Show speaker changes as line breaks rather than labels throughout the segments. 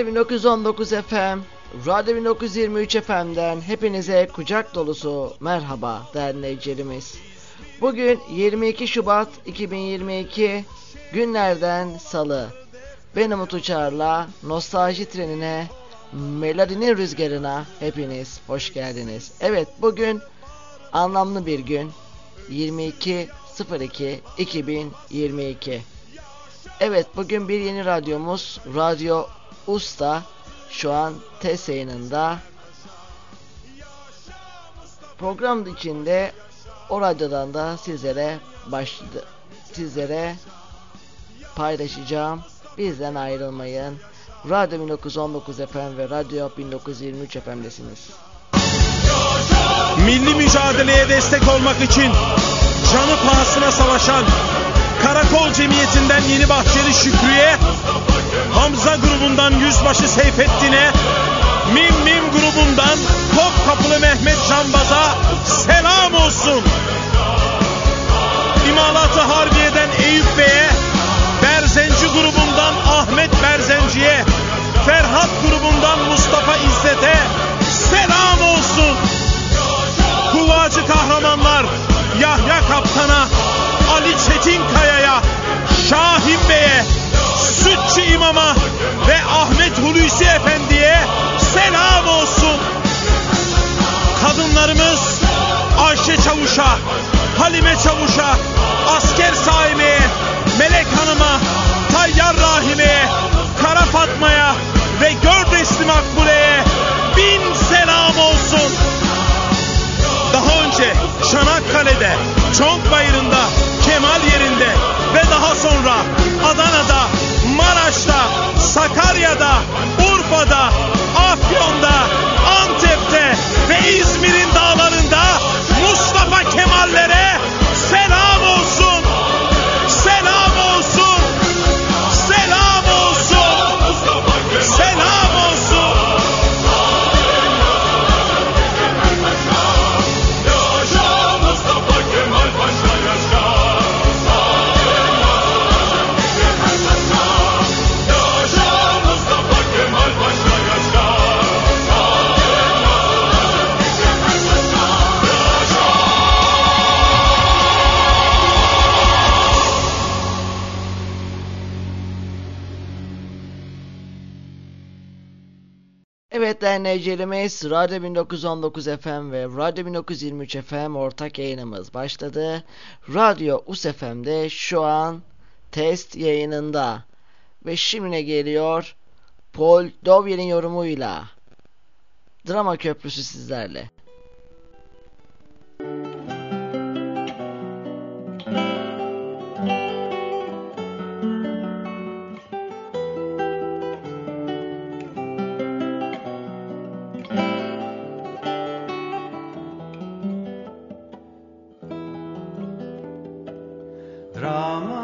Radyo 1919 FM, Radyo 1923 FM'den hepinize kucak dolusu merhaba dinleyicilerimiz. Bugün 22 Şubat 2022 günlerden salı. Ben Umut Uçar'la Nostalji Treni'ne, Melodinin Rüzgarı'na hepiniz hoş geldiniz. Evet bugün anlamlı bir gün. 22.02.2022 Evet bugün bir yeni radyomuz Radyo Usta şu an test yayınında. Program içinde o radyodan da sizlere başladı. Sizlere paylaşacağım. Bizden ayrılmayın. Radyo 1919 FM ve Radyo 1923 FM'desiniz.
Milli mücadeleye destek olmak için canı pahasına savaşan Karakol Cemiyeti'nden Yeni Bahçeli Şükrü'ye, Hamza grubundan Yüzbaşı Seyfettin'e, Mim Mim grubundan Topkapılı Mehmet Canbaz'a selam olsun. İmalatı Harbiye'den Eyüp Bey'e, Berzenci grubundan Ahmet Berzenci'ye, Ferhat grubundan Mustafa İzzet'e selam olsun. Kuvacı kahramanlar Yahya Kaptan'a, Ali Çetinkaya'ya, Şahin Bey'e, Sütçü İmam'a ve Ahmet Hulusi Efendi'ye selam olsun. Kadınlarımız Ayşe Çavuş'a, Halime Çavuş'a, Asker Saime'ye, Melek Hanım'a, Tayyar Rahime'ye, Kara Fatma'ya ve Gördesli Makbule'ye bin selam olsun. Önce Çanakkale'de, Çonkbayırı'nda, Kemal yerinde ve daha sonra Adana'da, Maraş'ta, Sakarya'da, Urfa'da,
Evet dinleyicilerimiz Radyo 1919 FM ve Radyo 1923 FM ortak yayınımız başladı. Radyo US FM'de şu an test yayınında. Ve şimdi geliyor? Paul Dovyer'in yorumuyla. Drama Köprüsü sizlerle.
Drama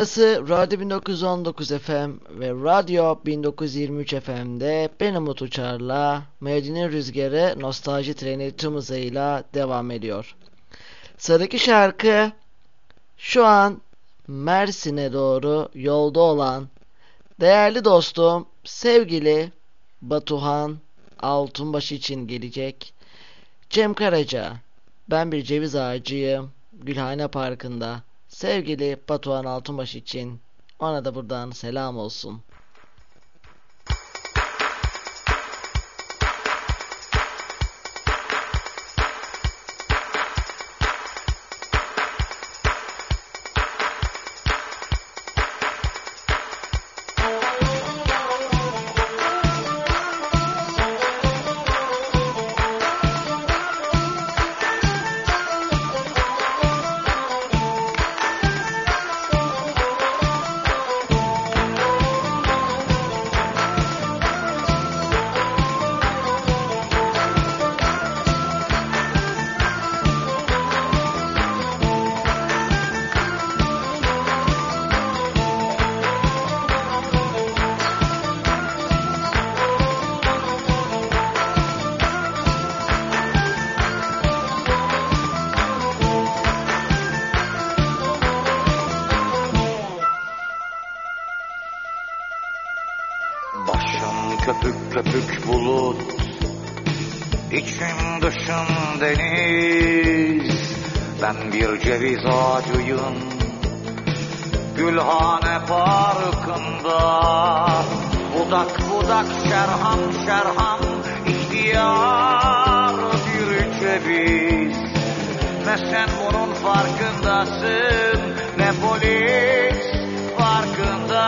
Burası Radyo 1919 FM ve Radyo 1923 FM'de ben Umut Uçar'la Medine Rüzgarı Nostalji Treni tüm hızıyla devam ediyor. Sıradaki şarkı şu an Mersin'e doğru yolda olan değerli dostum sevgili Batuhan Altunbaşı için gelecek. Cem Karaca ben bir ceviz ağacıyım Gülhane Parkı'nda Sevgili Batuhan Altunbaş için ona da buradan selam olsun.
Ceviz ağacıyım Gülhane parkında. Budak budak şerham şerham ihtiyar bir ceviz. Ne sen bunun farkındasın Ne polis farkında.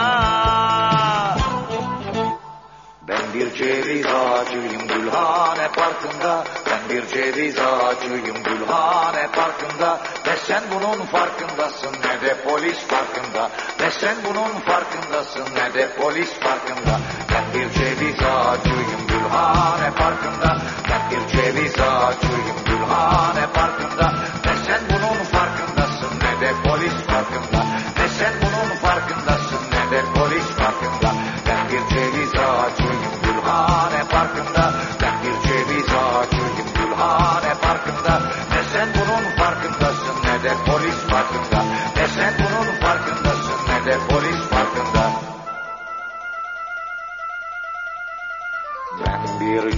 Ben bir ceviz ağacıyım Gülhane Parkı'nda bir ceviz ağacıyım. Gülhane Parkı'nda Ne sen bunun farkındasın. Ne de polis farkında Ne sen bunun farkındasın. Ne de polis farkında Ben bir ceviz ağacıyım. Gülhane Parkı'nda Ben bir ceviz ağacıyım. Gülhane Parkı'nda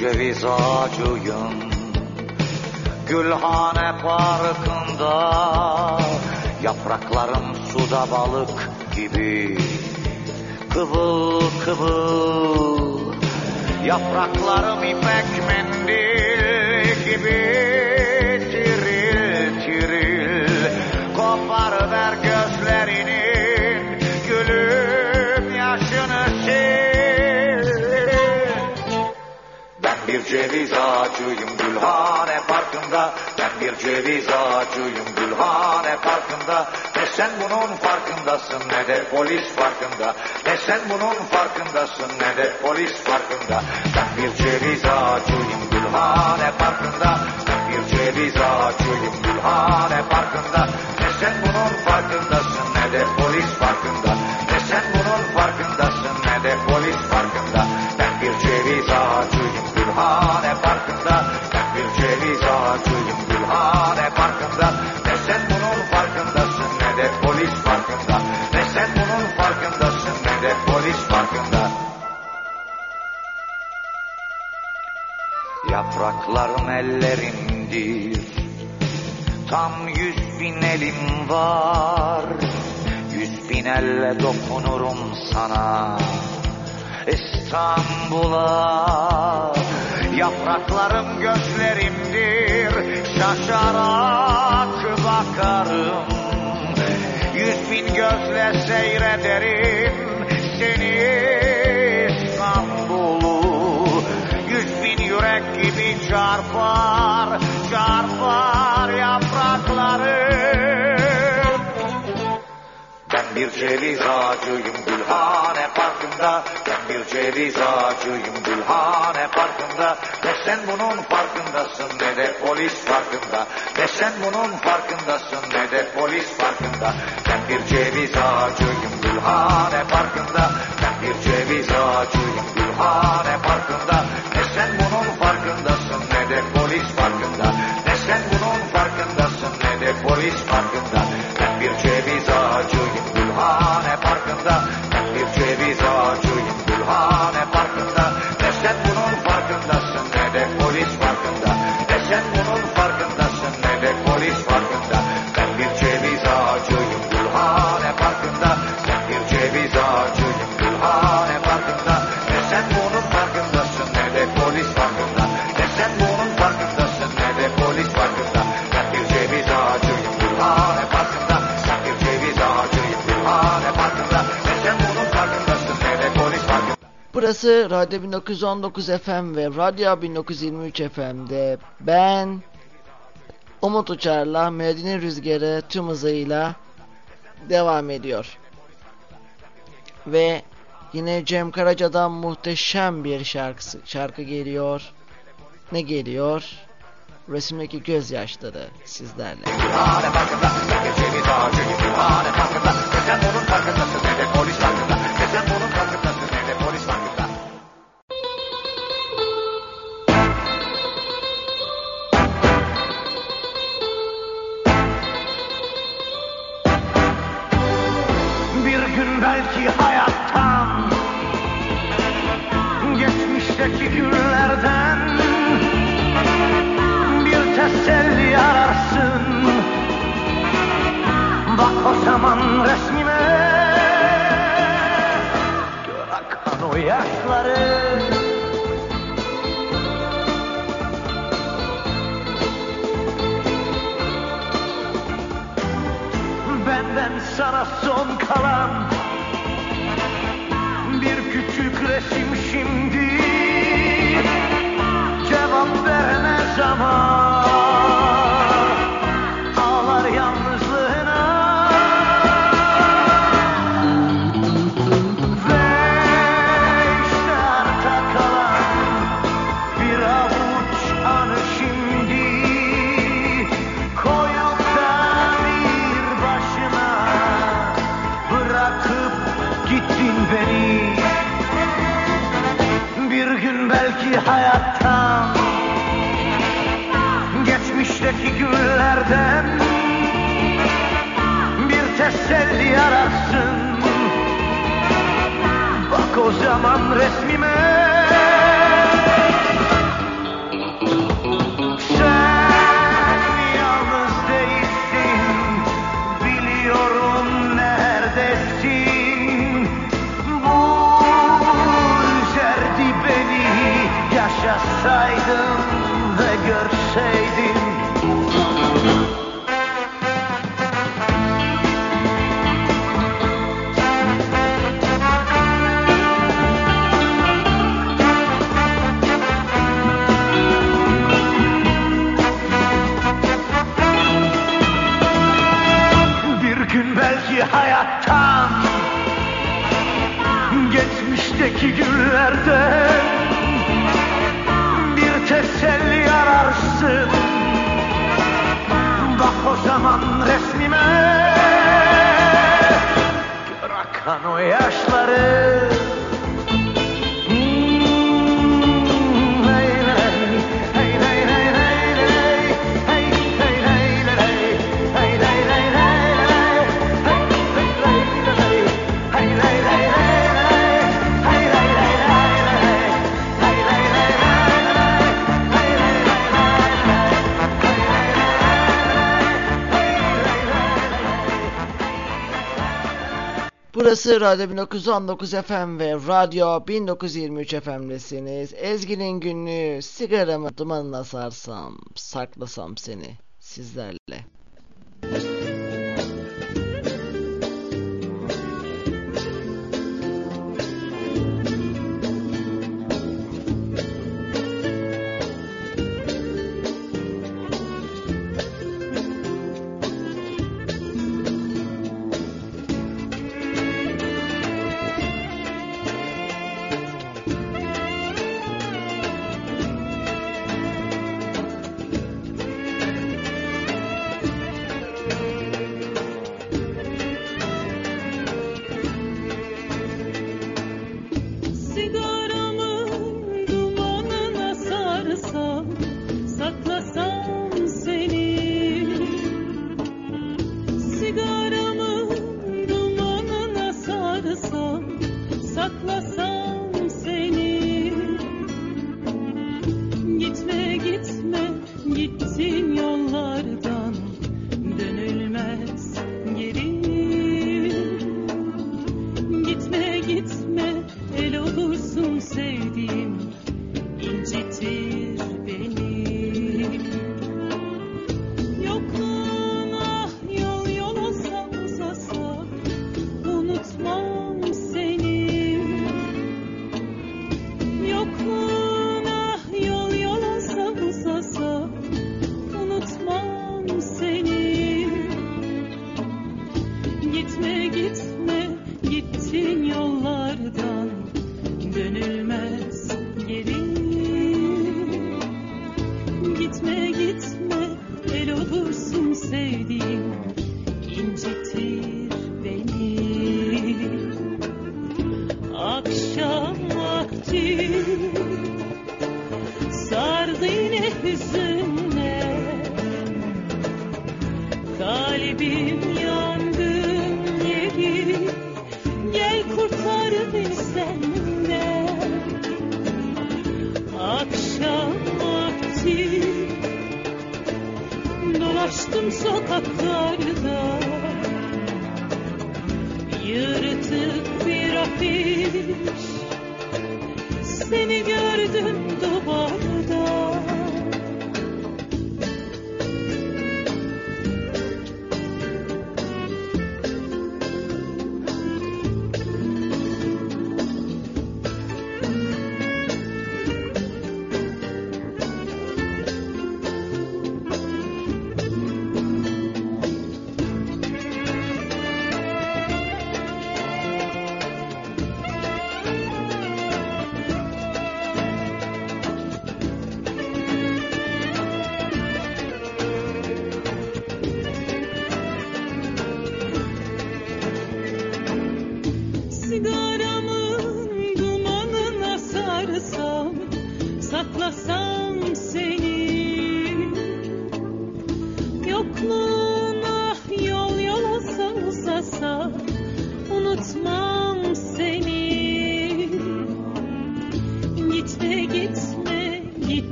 ceviz ağacıyım. Gülhane Parkı'nda Yapraklarım suda balık gibi. Kıvıl kıvıl Yapraklarım ipek mendil ceviz ağacıyım Gülhane Parkı'nda. Ben bir ceviz ağacıyım Gülhane Parkı'nda. Ne sen bunun farkındasın ne de polis farkında. Ne sen bunun farkındasın ne de polis farkında. Ben bir ceviz ağacıyım Gülhane Parkı'nda. Ben bir ceviz ağacıyım Gülhane Parkı'nda. Ne sen bunun farkındasın ne de polis farkında. Topraklarım ellerimdir Tam yüz bin elim var. Yüz bin elle dokunurum sana. İstanbul'a Yapraklarım gözlerimdir. Şaşarak bakarım. Yüz bin gözle seyrederim. çarpar, çarpar yaprakları. Ben bir ceviz ağacıyım Gülhane Parkı'nda. Ben bir ceviz ağacıyım Gülhane Parkı'nda. Ne sen bunun farkındasın ne de polis farkında. Ne sen bunun farkındasın ne de polis farkında. Ben bir ceviz ağacıyım Gülhane Parkı'nda. Ben bir ceviz ağacıyım Gülhane Parkı'nda. por disfrazar.
Burası Radyo 1919 FM ve Radyo 1923 FM'de ben Umut Uçar'la Medine Rüzgarı tüm hızıyla devam ediyor. Ve yine Cem Karaca'dan muhteşem bir şarkısı, şarkı geliyor. Ne geliyor? Resimdeki gözyaşları sizlerle.
Burası Radyo 1919 FM ve Radyo 1923 FM'desiniz. Ezgi'nin günlüğü sigaramı dumanına sarsam, saklasam seni sizlerle.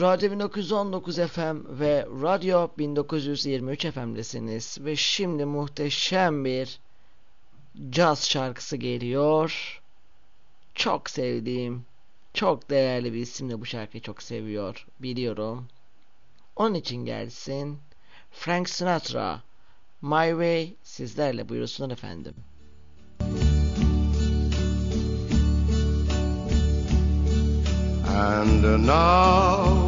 Radyo 1919 FM ve Radyo 1923 FM'desiniz ve şimdi muhteşem bir caz şarkısı geliyor. Çok sevdiğim, çok değerli bir isimle bu şarkıyı çok seviyor, biliyorum. Onun için gelsin. Frank Sinatra, My Way sizlerle buyursunlar efendim.
And now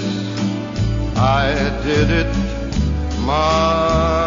I did it my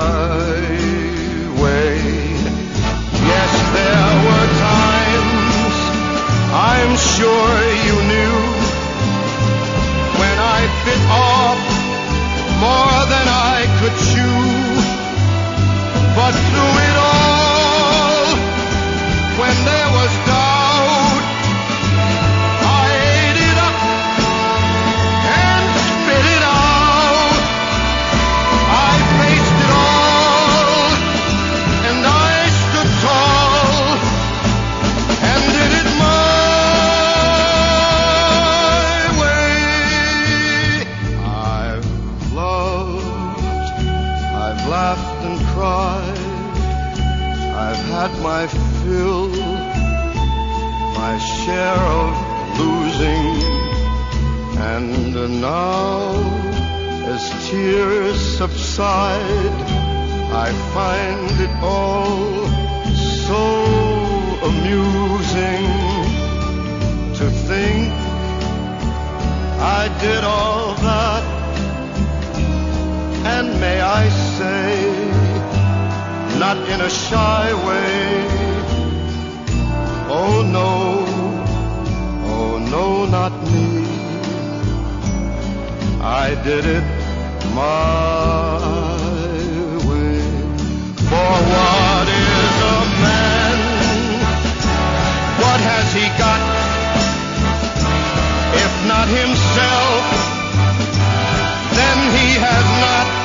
subside, I find it all so amusing to think I did all that. And may I say, not in a shy way, oh no, oh no, not me. I did it my himself, then he has not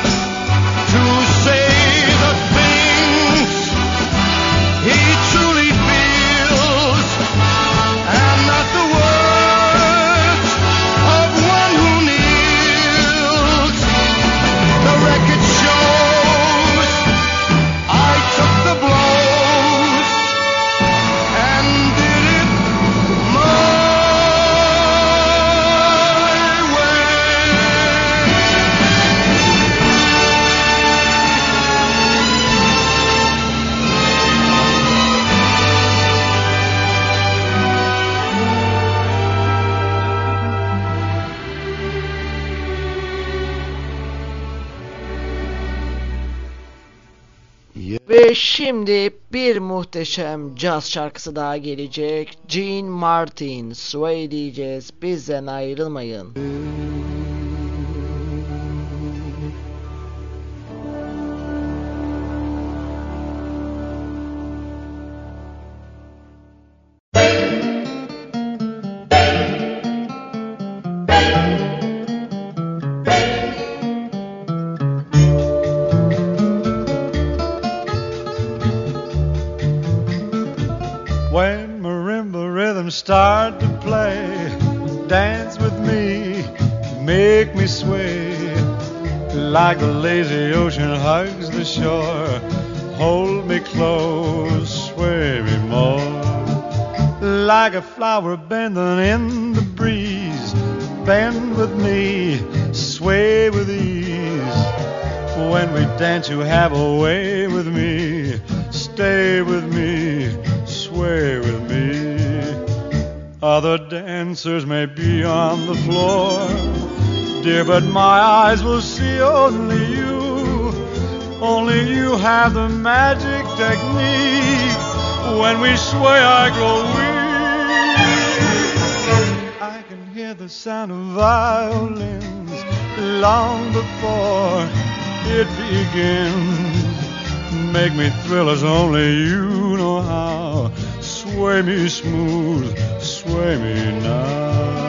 şimdi bir muhteşem caz şarkısı daha gelecek. Gene Martin, Sway diyeceğiz. Bizden ayrılmayın.
When Flower bending in the breeze, bend with me, sway with ease. When we dance, you have a way with me, stay with me, sway with me. Other dancers may be on the floor, dear, but my eyes will see only you. Only you have the magic technique. When we sway, I grow the sound of violins long before it begins. Make me thrill as only you know how. Sway me smooth, sway me now.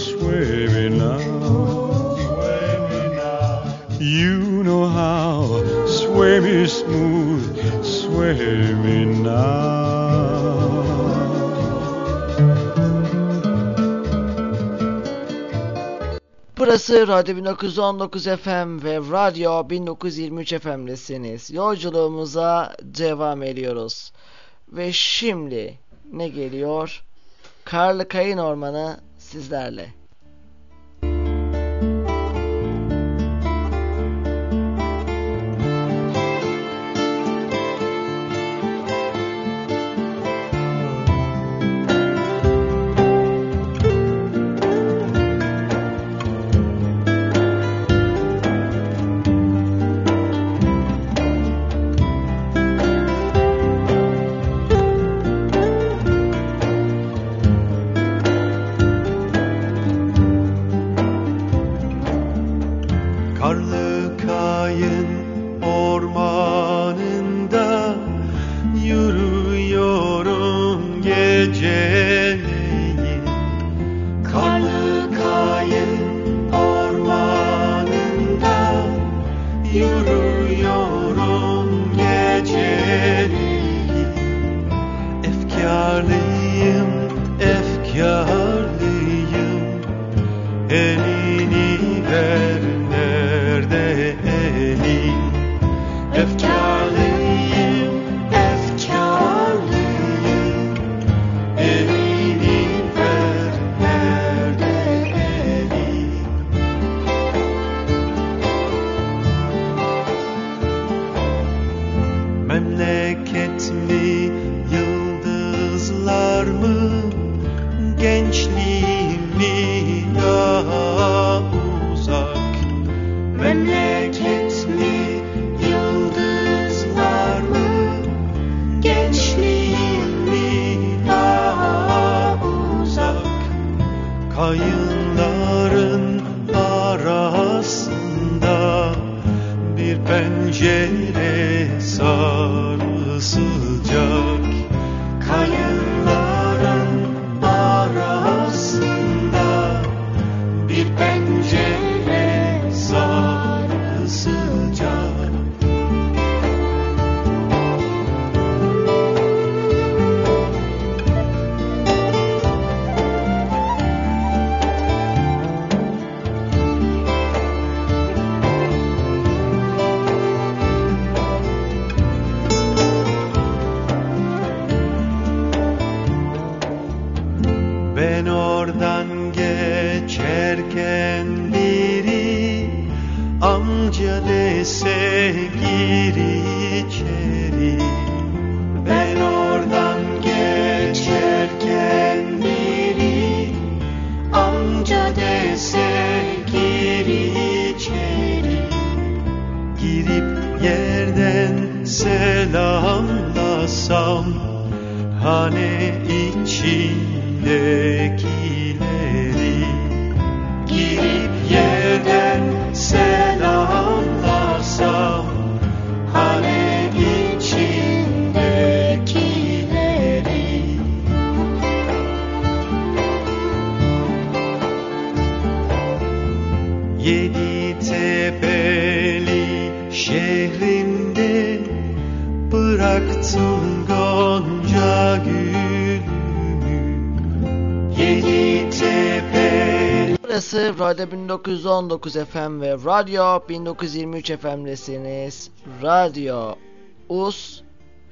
me now. You know how. Sway me smooth, sway me now.
Burası Radyo 1919 FM ve Radyo 1923 FM'desiniz. Yolculuğumuza devam ediyoruz. Ve şimdi ne geliyor? Karlı Kayın Ormanı sizlerle.
Yedi tepeli şehrinde
bıraktım gonca gülümü. Yedi tepeli
Burası Radyo 1919 FM ve Radyo 1923 FM'desiniz. Radyo Us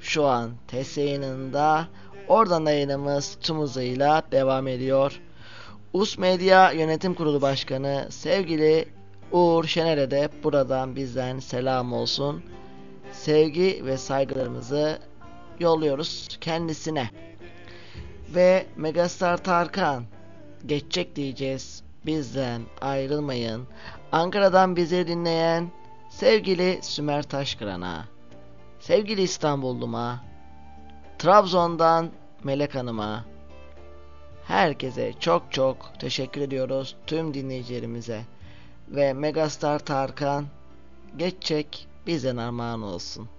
şu an TS yayınında. Oradan yayınımız tüm hızıyla devam ediyor. Us Medya Yönetim Kurulu Başkanı sevgili Uğur Şener'e de buradan bizden selam olsun. Sevgi ve saygılarımızı yolluyoruz kendisine. Ve Megastar Tarkan geçecek diyeceğiz. Bizden ayrılmayın. Ankara'dan bizi dinleyen sevgili Sümer Taşkıran'a, sevgili İstanbulluma, Trabzon'dan Melek Hanım'a, Herkese çok çok teşekkür ediyoruz tüm dinleyicilerimize. Ve Megastar Tarkan geçecek bizden armağan olsun.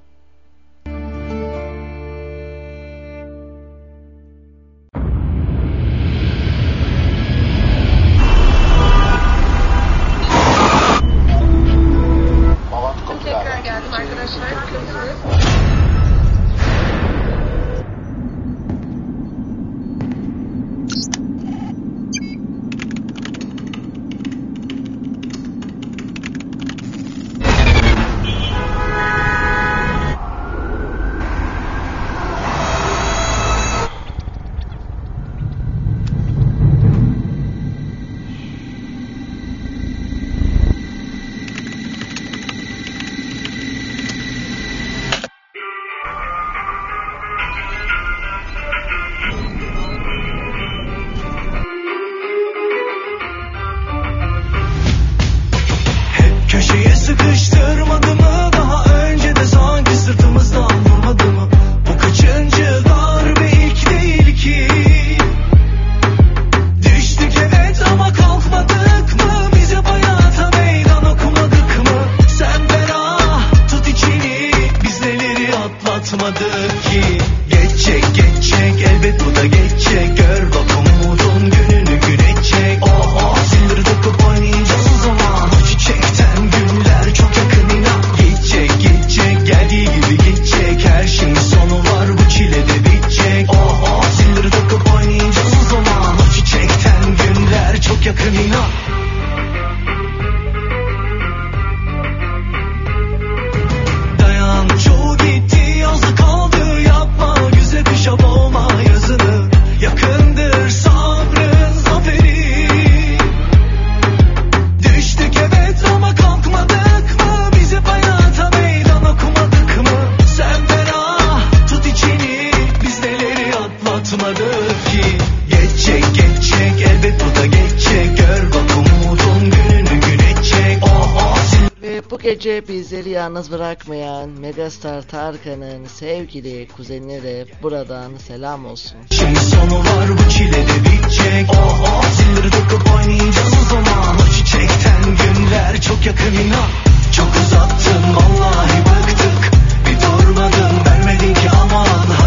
Böylece bizleri yalnız bırakmayan Megastar Tarkan'ın sevgili kuzenine de buradan selam olsun.
Şimdi sonu var bu çile bitecek. Oh, oh, zilleri takıp oynayacağız o zaman. O çiçekten günler çok yakın inan. Çok uzattın vallahi bıktık. Bir durmadın vermedin ki aman.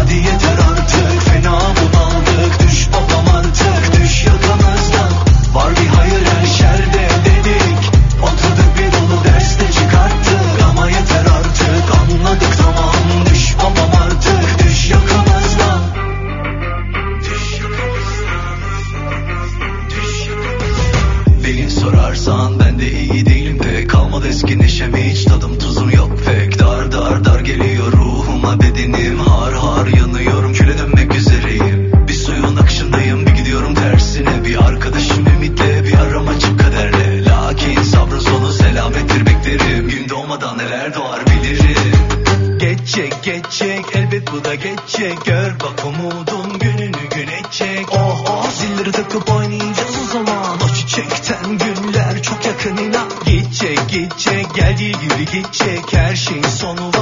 Geldiği gibi gidecek her şeyin sonu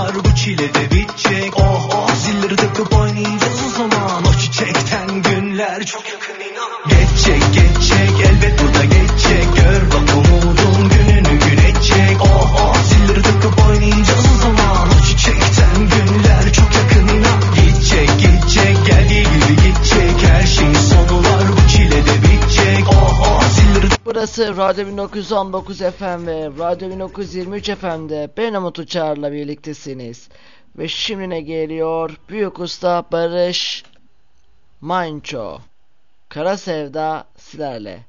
burası Radyo 1919 FM ve Radyo 1923 FM'de ben Umut Uçar'la birliktesiniz. Ve şimdi ne geliyor? Büyük Usta Barış Manço Kara Sevda Silerle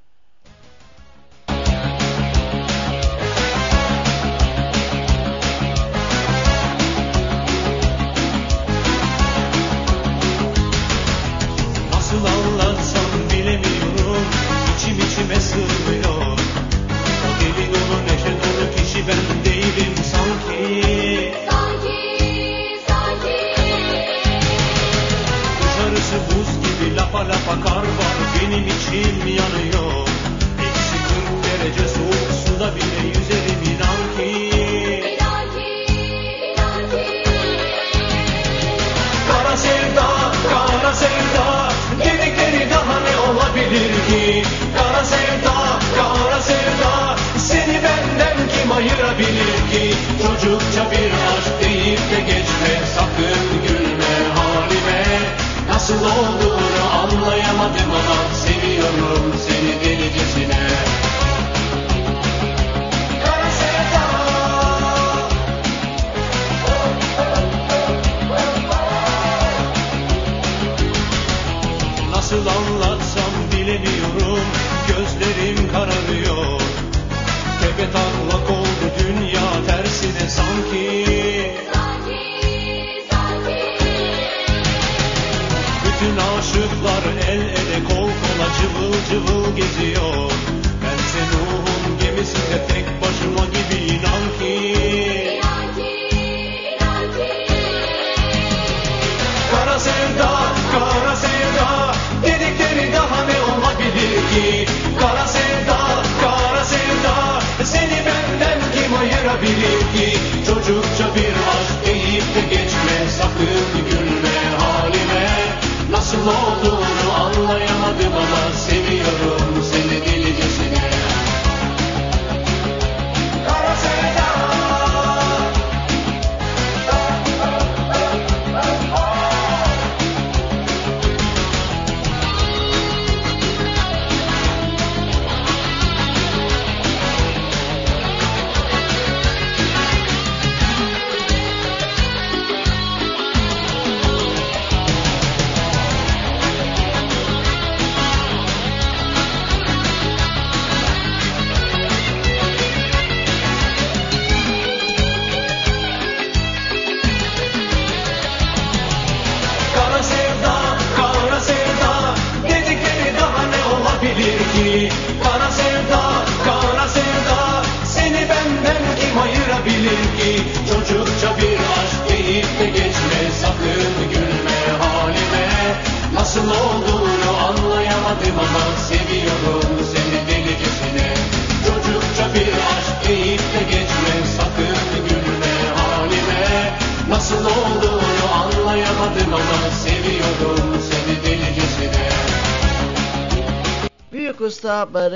Nasıl anlatsam bilemiyorum içim içime sığmıyor içim yanıyor? Eksi 40 derece soğuk suda bile yüzerim inan ki. Kara sevda, kara sevda Dedikleri daha ne olabilir ki? Kara sevda, kara sevda Seni benden kim ayırabilir ki? Çocukça bir aşk deyip de geçme Sakın gülme halime. Nasıl olduğunu anlayamadım ama Seviyorum seni delicesine geziyor. Bense Nuh'un gemisinde tek başıma gibi inan ki Kara sevda, kara sevda. Dedikleri daha ne olabilir ki? Kara sevda, kara sevda. Seni benden kim ayırabilir ki? Çocukça bir aşk deyip de geçme. Sakın gülme halime. Nasıl olduğunu anlayamadım ama Seviyorum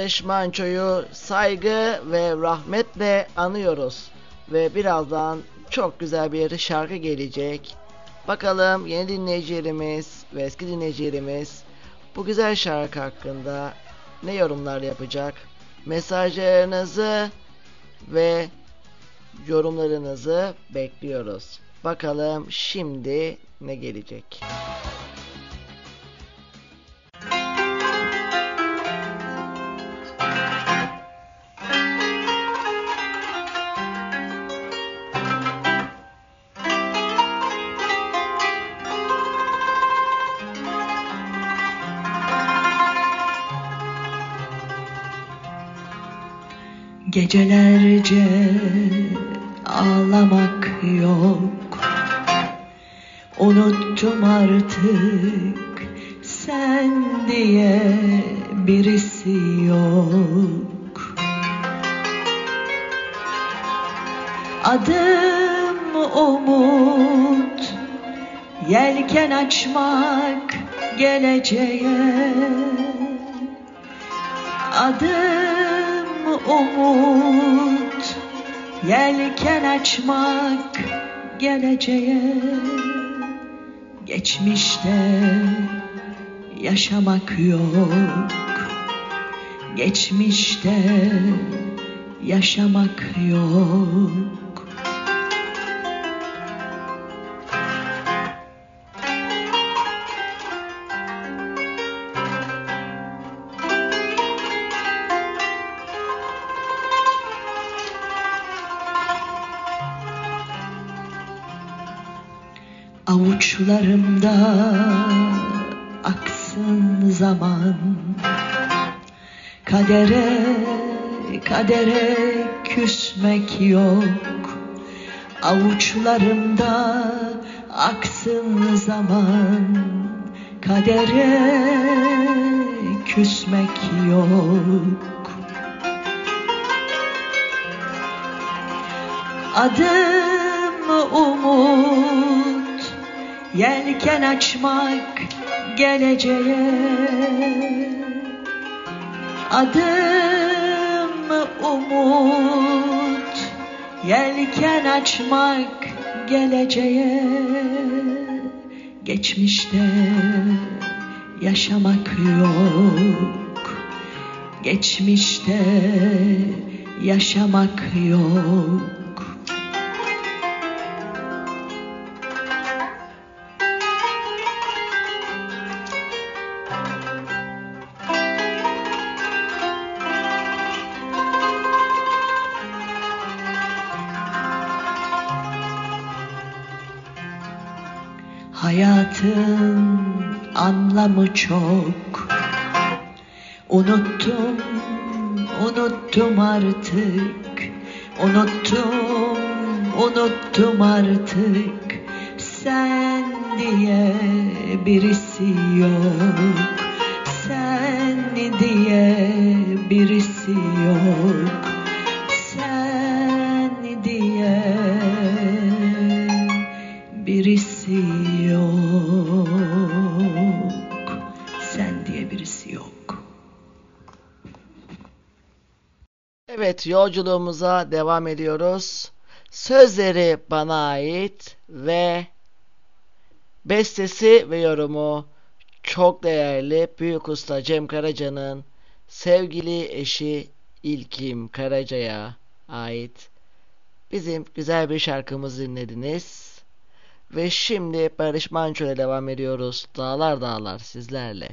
Barış Manço'yu saygı ve rahmetle anıyoruz. Ve birazdan çok güzel bir şarkı gelecek. Bakalım yeni dinleyicilerimiz ve eski dinleyicilerimiz bu güzel şarkı hakkında ne yorumlar yapacak? Mesajlarınızı ve yorumlarınızı bekliyoruz. Bakalım şimdi ne gelecek?
Gecelerce ağlamak yok. Unuttum artık sen diye birisi yok. Adım umut Yelken açmak geleceğe. Adım umut Yelken açmak geleceğe. Geçmişte yaşamak yok Geçmişte yaşamak yok Avuçlarımda aksın zaman. Kadere, kadere küsmek yok. Avuçlarımda aksın zaman. Kadere küsmek yok. Adım Yelken açmak geleceğe. Adım umut Yelken açmak geleceğe. Geçmişte yaşamak yok. Geçmişte yaşamak yok anlamı çok. Unuttum, unuttum artık. Unuttum, unuttum artık. Sen diye birisi yok. Sen diye birisi yok
Evet yolculuğumuza devam ediyoruz. Sözleri bana ait ve bestesi ve yorumu çok değerli büyük usta Cem Karaca'nın sevgili eşi İlkim Karaca'ya ait bizim güzel bir şarkımızı dinlediniz. Ve şimdi Barış Manço ile devam ediyoruz. Dağlar dağlar sizlerle.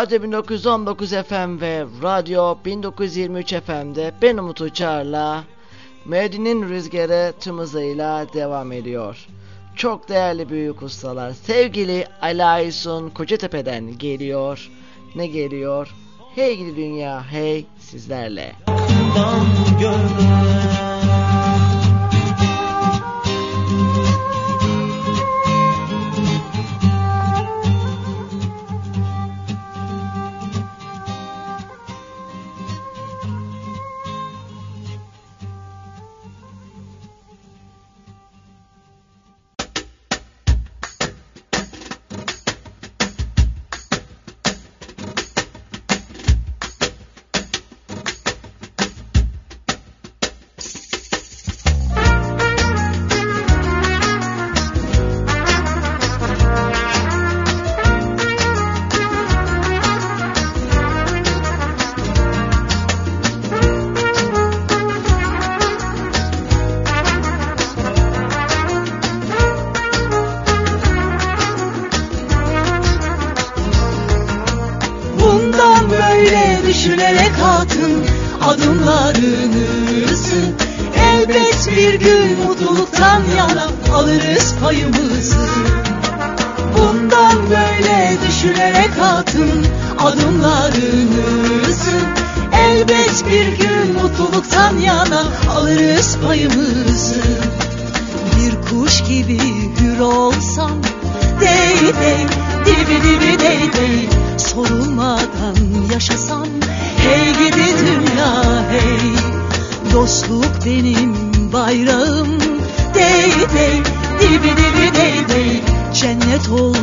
Radyo 1919 FM ve Radyo 1923 FM'de ben Umut Uçar'la Medin'in rüzgarı tüm hızıyla devam ediyor. Çok değerli büyük ustalar sevgili Alaysun Kocatepe'den geliyor. Ne geliyor? Hey gidi dünya hey sizlerle. Gördüm. hole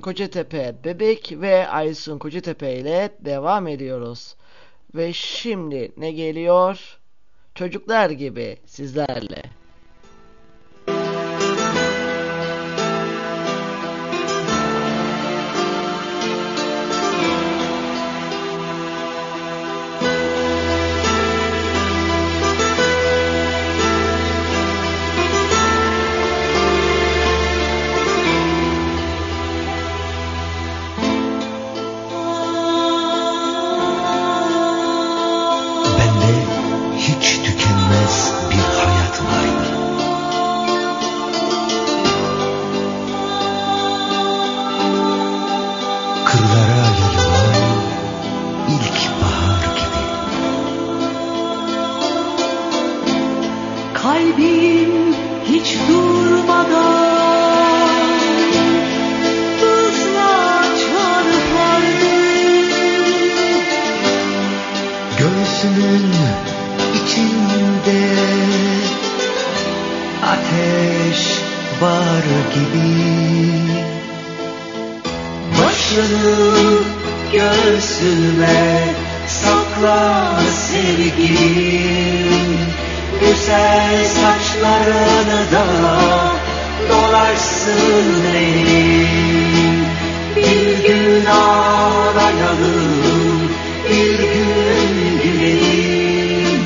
Kocatepe Bebek ve Aysun Kocatepe ile devam ediyoruz. Ve şimdi ne geliyor? Çocuklar gibi sizlerle.
Ser saçlarını da dolarsın benim. Bir gün ağlayalım, bir gün gülelim.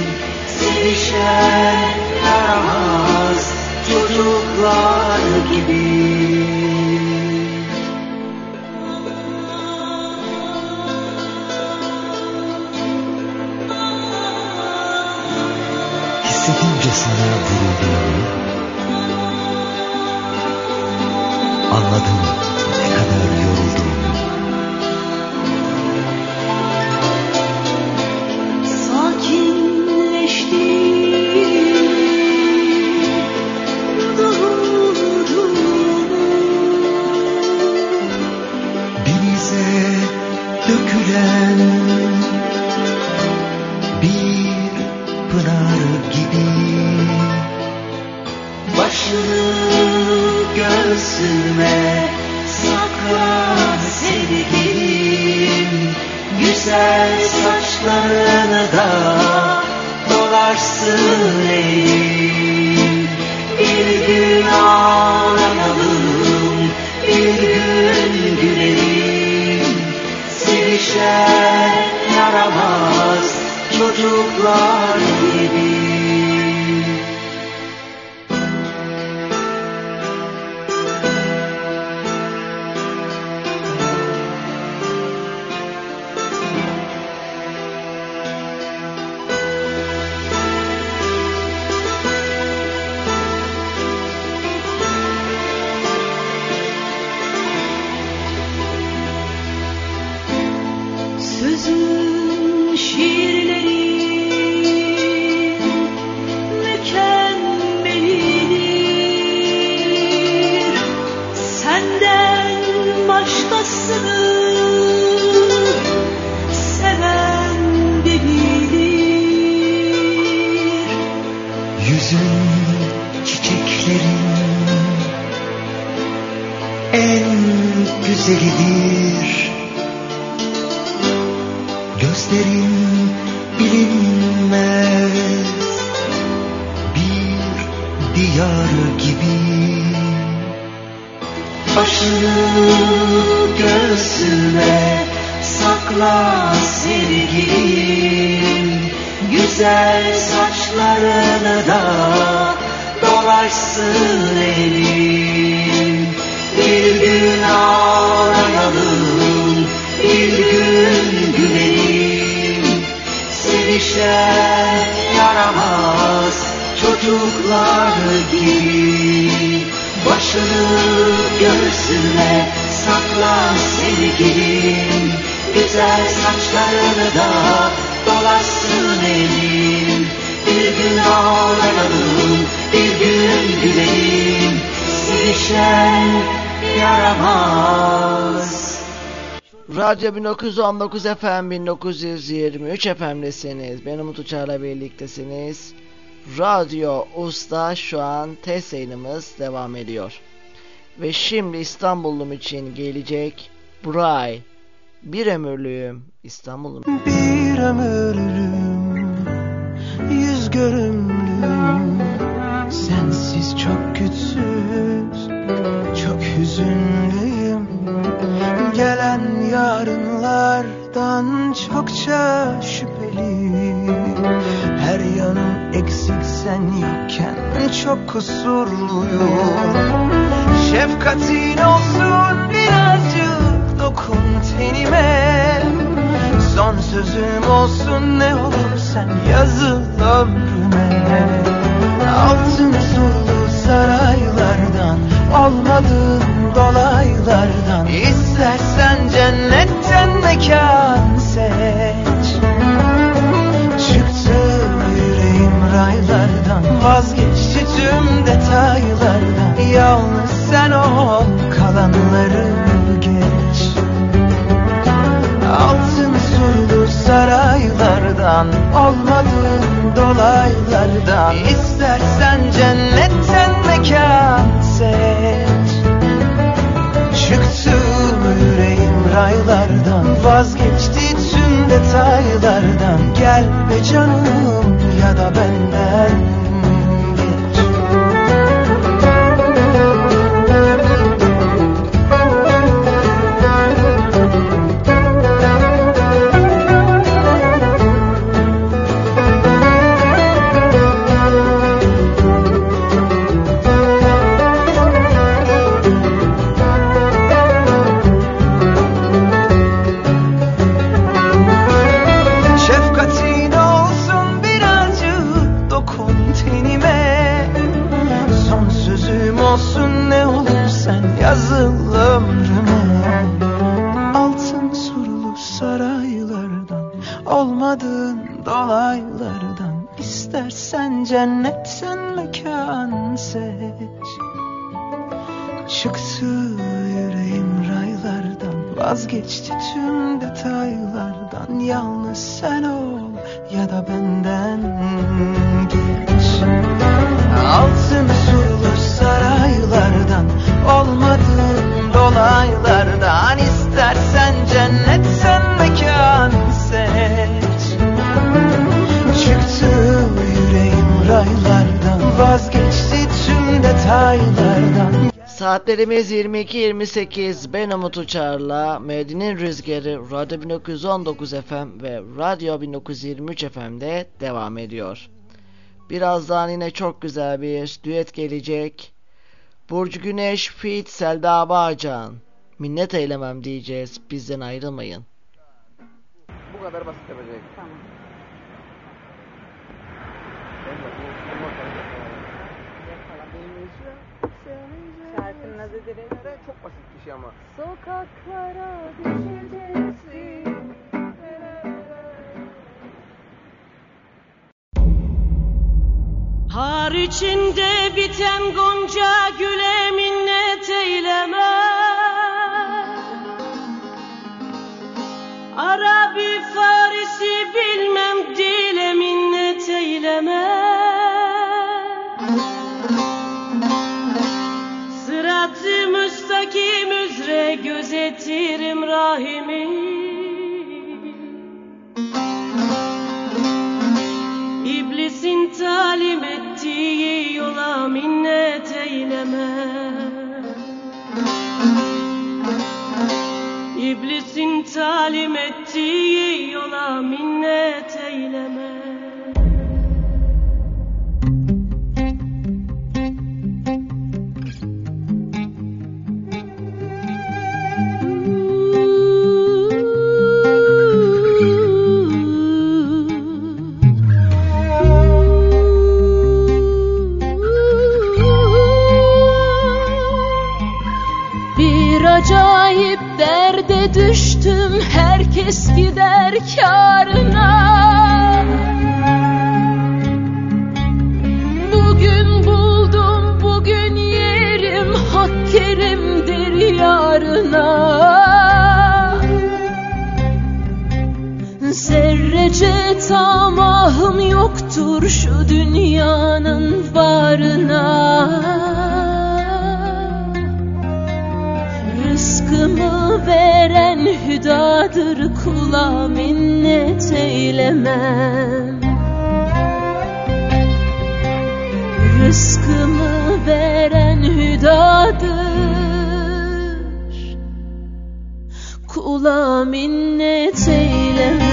Sevişen
1919 FM 1923 FM'desiniz. Ben Umut Uçar'la birliktesiniz. Radyo Usta şu an test yayınımız devam ediyor. Ve şimdi İstanbul'um için gelecek Buray. Bir ömürlüğüm İstanbul'um.
Bir ömürlüğüm yüz görümlüğüm sensiz çok güçsüz çok hüzünlüyüm gelen yarın yarınlardan çokça şüpheli. Her yanım eksik sen yokken çok kusurluyum. Şefkatin olsun birazcık dokun tenime. Son sözüm olsun ne olur sen yazıl ömrüme. Altın surlu saraylardan Olmadığın dolaylardan İstersen cennetten mekan seç. Çıktı yüreğim raylardan. Vazgeçti
Saatlerimiz 22.28 ben Umut Uçar'la Medine'nin Rüzgarı Radyo 1919 FM ve Radyo 1923 FM'de devam ediyor. Birazdan yine çok güzel bir düet gelecek. Burcu Güneş Fit Selda Bağcan. Minnet eylemem diyeceğiz. Bizden ayrılmayın.
Bu kadar basit yapacak.
Tamam. Direkt.
Çok basit bir şey ama.
Sokaklara düşeceksin.
Har içinde biten gonca güle minnet eyleme Arabi Farisi bilmem dile minnet eyleme gözetirim rahimi. İblisin talim ettiği yola minnet eyleme. İblisin talim ettiği yola minnet eyleme
derde düştüm herkes gider kârına. Bugün buldum bugün yerim hak kerimdir yarına. Zerrece tamahım yoktur şu dünyanın varına
Sevdadır kula minnet eylemem. Rızkımı veren hüdadır. Kula minnet eylemem.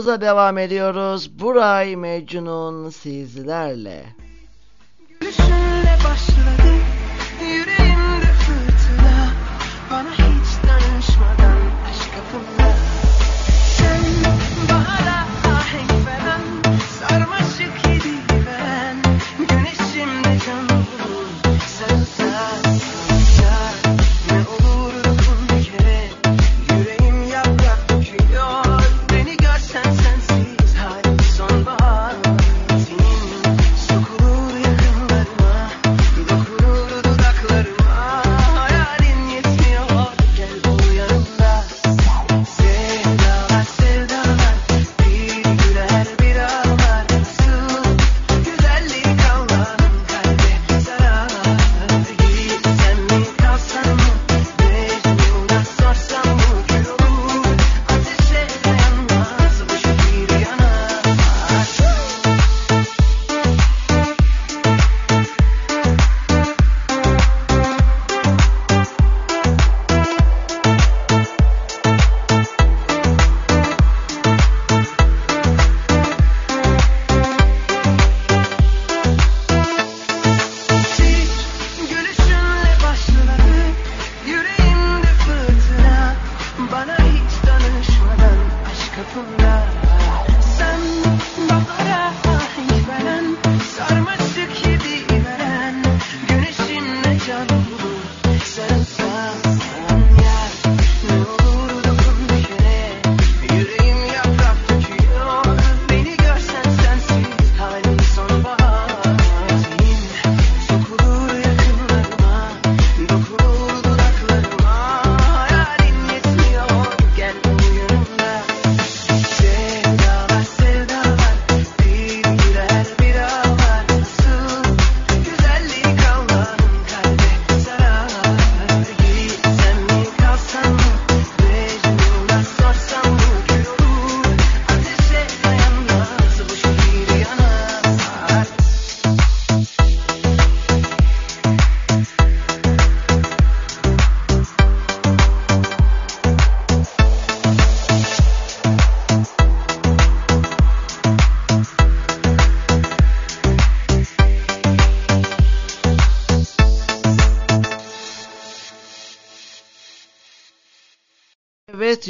Yolumuza devam ediyoruz. Buray Mecnun sizlerle.
Gülüşünle başladı yüreğimde fırtına bana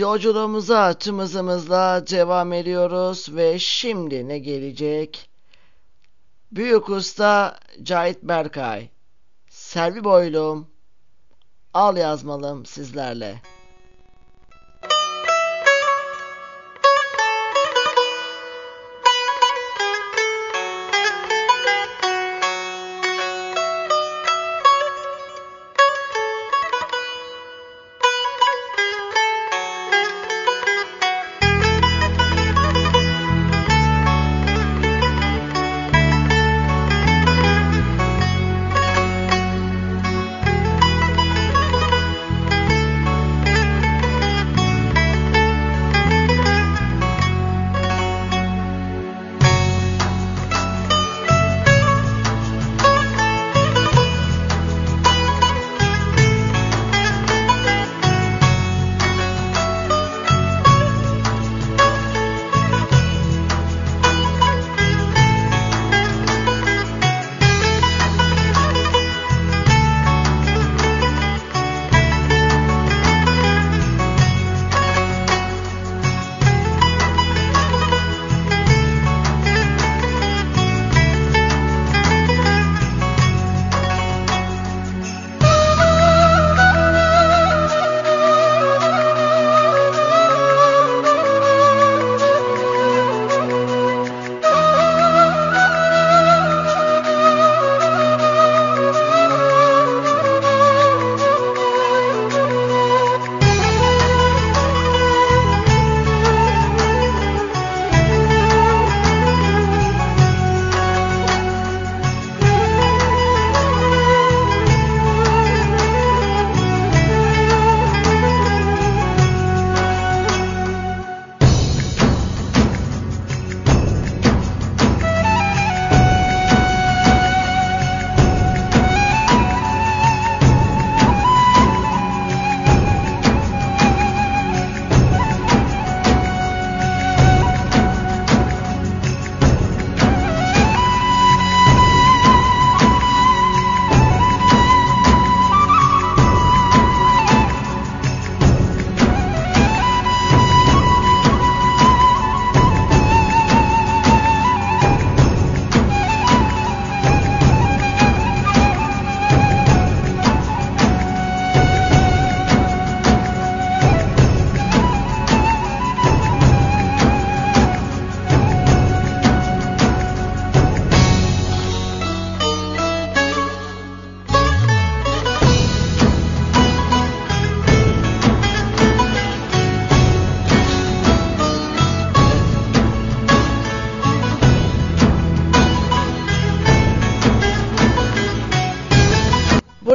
yolculuğumuza tımızımızla devam ediyoruz ve şimdi ne gelecek? Büyük Usta Cahit Berkay, Selvi Boylum, Al yazmalım sizlerle.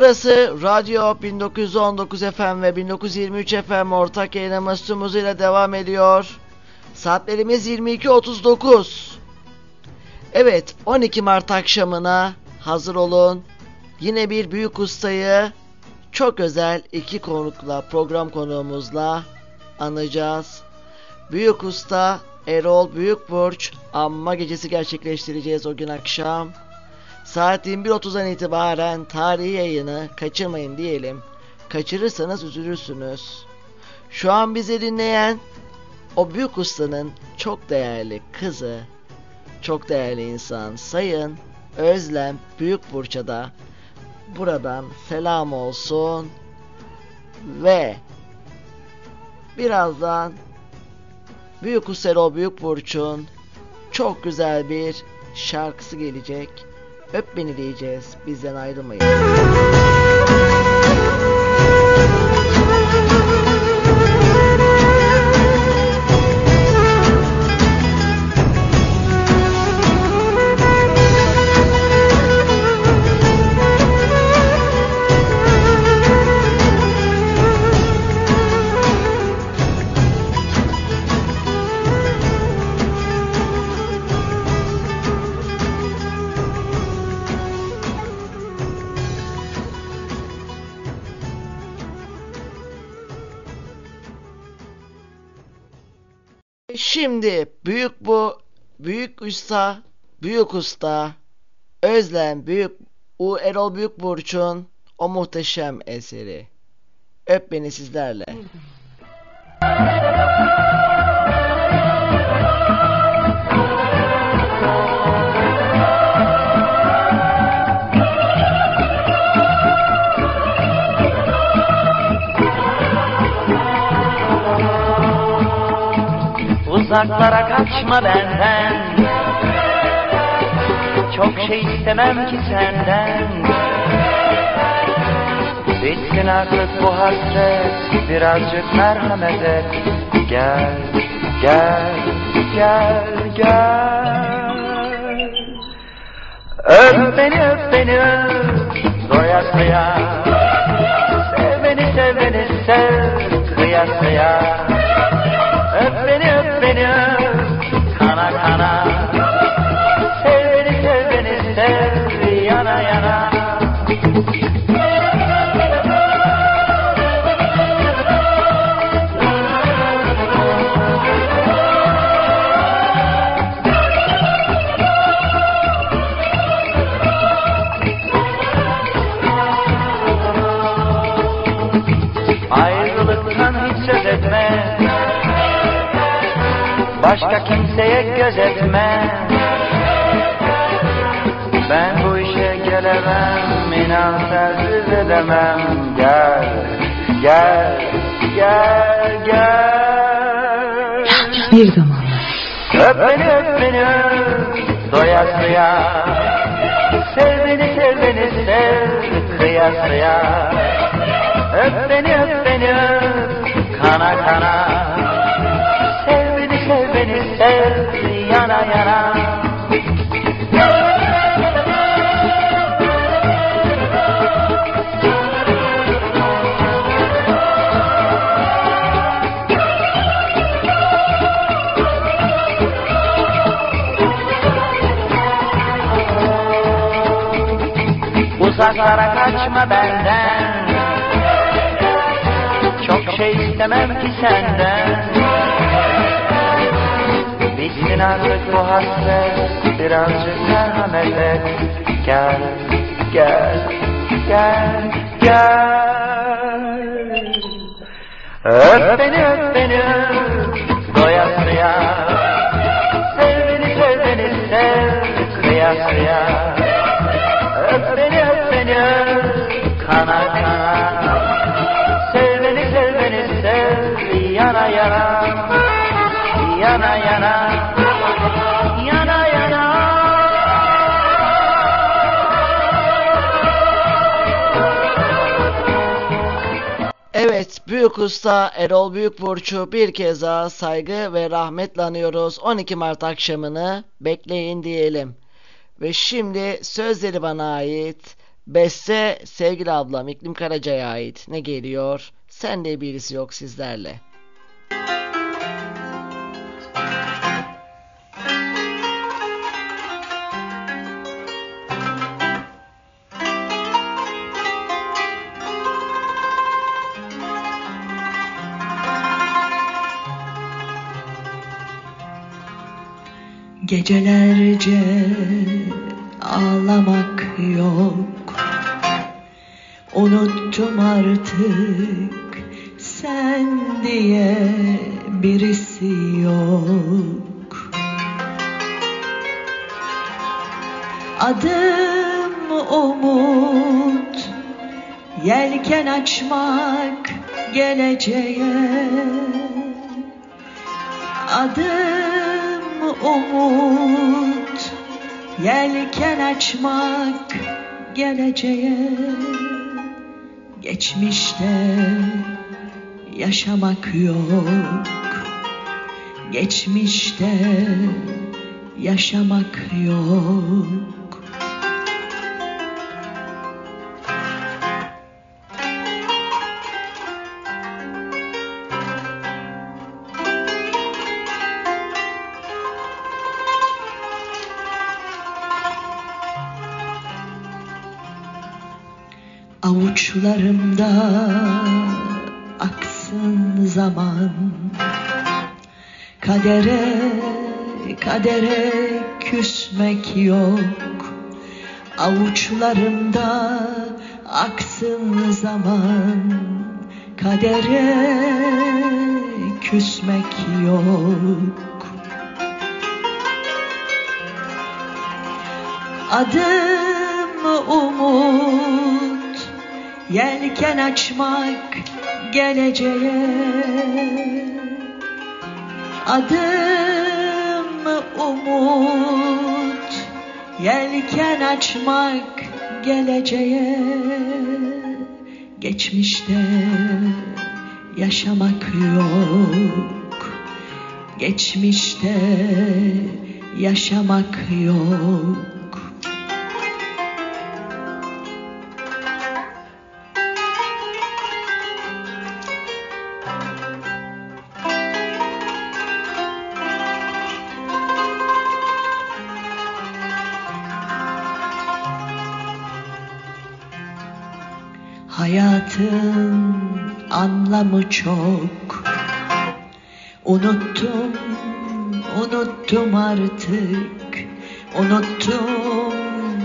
Burası Radyo 1919 FM ve 1923 FM ortak tüm hızıyla devam ediyor. Saatlerimiz 22.39. Evet 12 Mart akşamına hazır olun. Yine bir büyük ustayı çok özel iki konukla program konuğumuzla anacağız. Büyük usta Erol Büyükburç amma gecesi gerçekleştireceğiz o gün akşam. Saat 21.30'dan itibaren tarihi yayını kaçırmayın diyelim. Kaçırırsanız üzülürsünüz. Şu an bizi dinleyen o büyük ustanın çok değerli kızı, çok değerli insan Sayın Özlem Büyükburç'a da buradan selam olsun ve birazdan Büyük Usero Büyük Burç'un çok güzel bir şarkısı gelecek. Öp beni diyeceğiz. Bizden ayrılmayın. Şimdi büyük bu büyük usta büyük usta Özlem büyük U Erol Büyükburç'un o muhteşem eseri. Öp beni sizlerle.
Uzaklara kaçma benden. Çok şey istemem ki senden. Bitsin artık bu hasret Birazcık merhamet et Gel, gel, gel, gel. Öp beni, öp beni, öp. Doya doya. Sev beni, sev beni, sev. Kıya kıya beni Başka kimseye gözetme Ben bu işe gelemem inan sensiz edemem. Gel, gel, gel, gel.
Bir zamanlar
Öp beni öp beni öp Doya doya Sev beni sev beni sev Kıya kıya Öp beni öp beni öp. Kana kana beni sev beni sev Yana yana. Uzaklara kaçma benden. Çok şey istemem ki senden Bitsin artık bu hasret Birazcık merhamet et Gel, gel, gel, gel. Öp beni öp beni Doya doya Sev beni sev beni sev Kıya kıya Öp beni öp. Beni kana
Evet, Büyük Usta Erol Büyükburç'u bir kez daha saygı ve rahmetle anıyoruz. 12 Mart akşamını bekleyin diyelim. Ve şimdi sözleri bana ait
Beste sevgili ablam İklim Karaca'ya ait. Ne geliyor? Sen de birisi yok sizlerle.
Gecelerce ağlamak yok. Unuttum artık sen diye birisi yok. Adım umut Yelken açmak geleceğe. Adım umut Yelken açmak geleceğe. Geçmişte yaşamak yok Geçmişte yaşamak yok Avuçlarımda aksın zaman. Kadere, kadere küsmek yok. Avuçlarımda aksın zaman. Kadere küsmek yok. Adım umut Yelken açmak geleceğe. Adım umut Yelken açmak geleceğe. Geçmişte yaşamak yok. Geçmişte yaşamak yok anlamı çok? Unuttum, unuttum artık. Unuttum,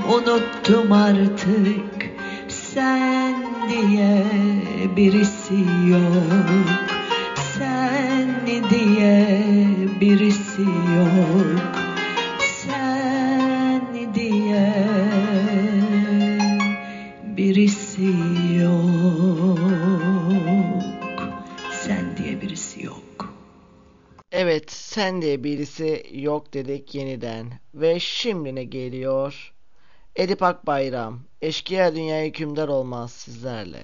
unuttum artık. Sen diye birisi yok birisi yok
dedik yeniden. Ve şimdi ne geliyor? Edip Akbayram, Eşkıya Dünya Hükümdar Olmaz sizlerle.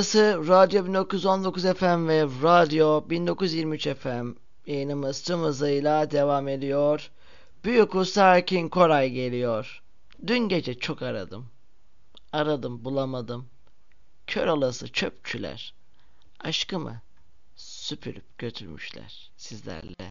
Burası Radyo 1919 FM ve Radyo 1923 FM yayınımız tüm hızıyla devam ediyor. Büyük Usta Erkin Koray geliyor. Dün gece çok aradım. Aradım bulamadım. Kör olası çöpçüler. Aşkımı süpürüp götürmüşler sizlerle.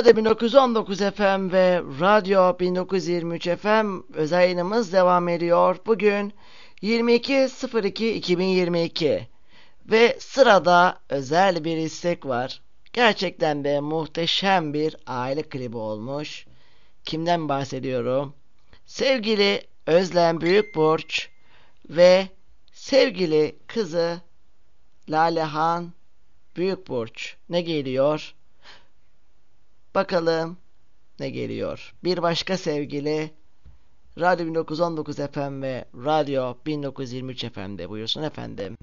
Radyo 1919 FM ve Radyo 1923 FM özel yayınımız devam ediyor. Bugün 22.02.2022 ve sırada özel bir istek var. Gerçekten de muhteşem bir aile klibi olmuş. Kimden bahsediyorum? Sevgili Özlem Büyükburç ve sevgili kızı Lalehan Büyükburç. Ne geliyor? Bakalım ne geliyor. Bir başka sevgili Radyo 1919 FM ve Radyo 1923 FM'de buyursun efendim.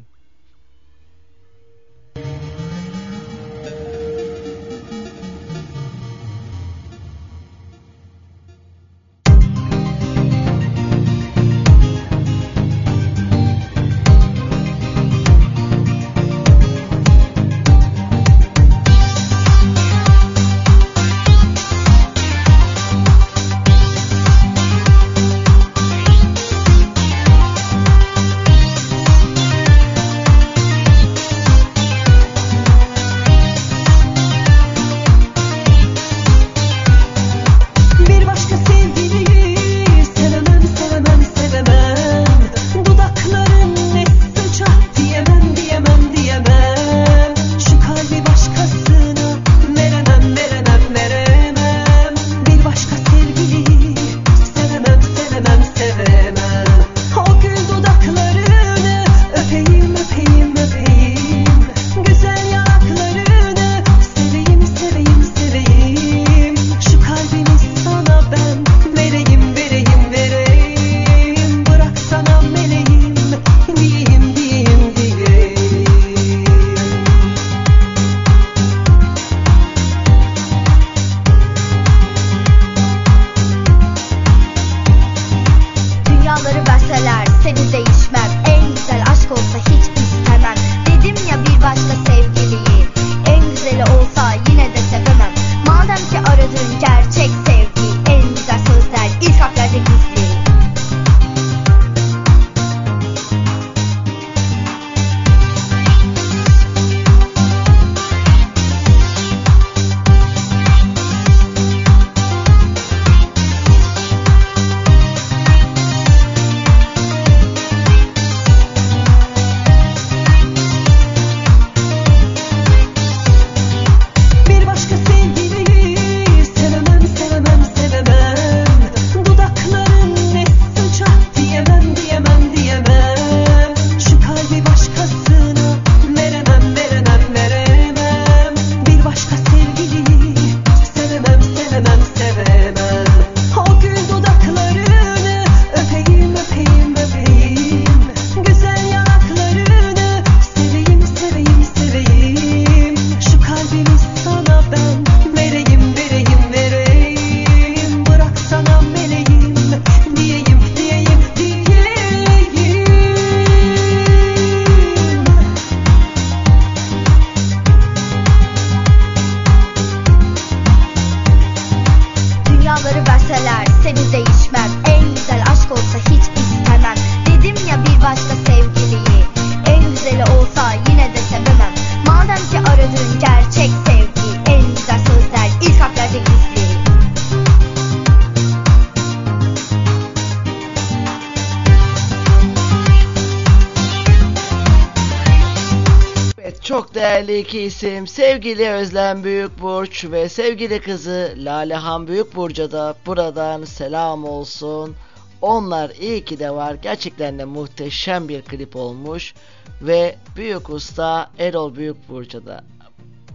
Değerli iki isim sevgili Özlem Büyükburç ve sevgili kızı Lalehan Büyükburç'a da buradan selam olsun. Onlar iyi ki de var. Gerçekten de muhteşem bir klip olmuş. Ve büyük usta Erol Büyükburç'a da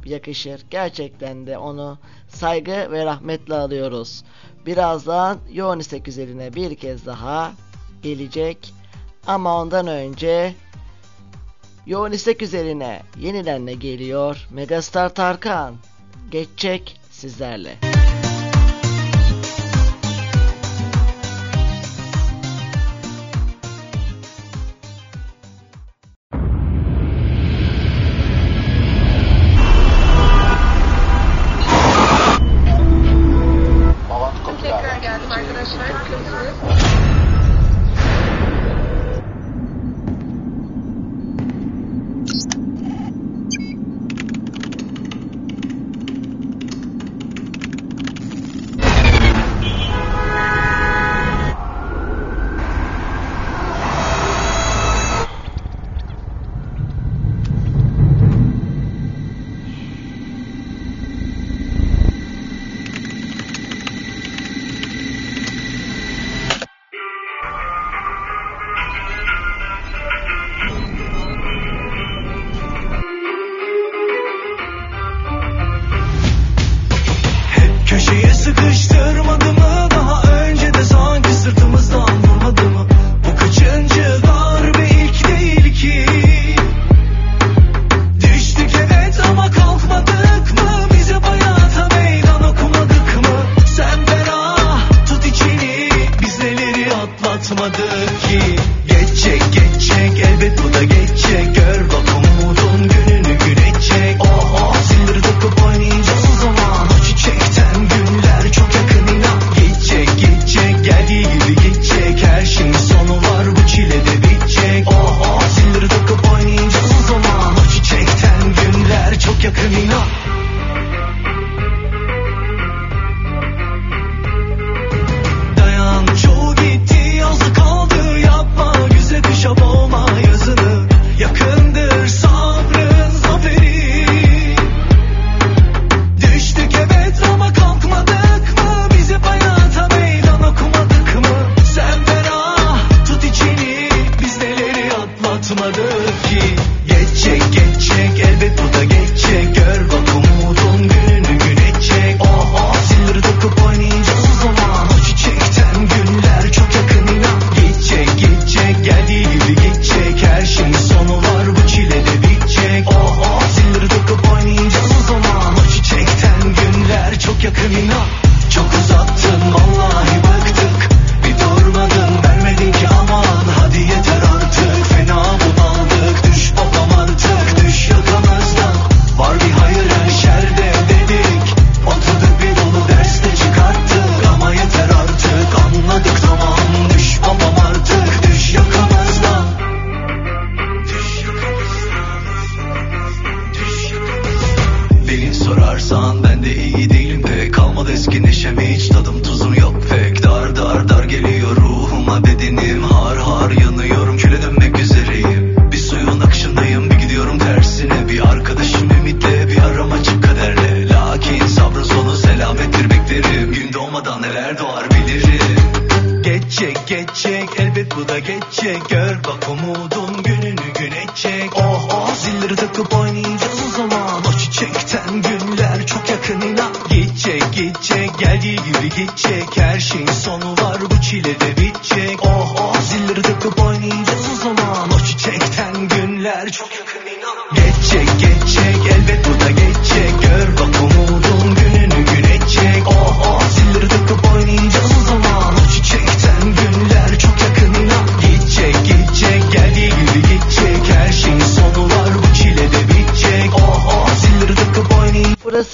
yakışır. Gerçekten de onu saygı ve rahmetle alıyoruz. Birazdan yoğun istek üzerine bir kez daha gelecek. Ama ondan önce Yoğun istek üzerine yeniden ne geliyor? Megastar Tarkan geçecek sizlerle.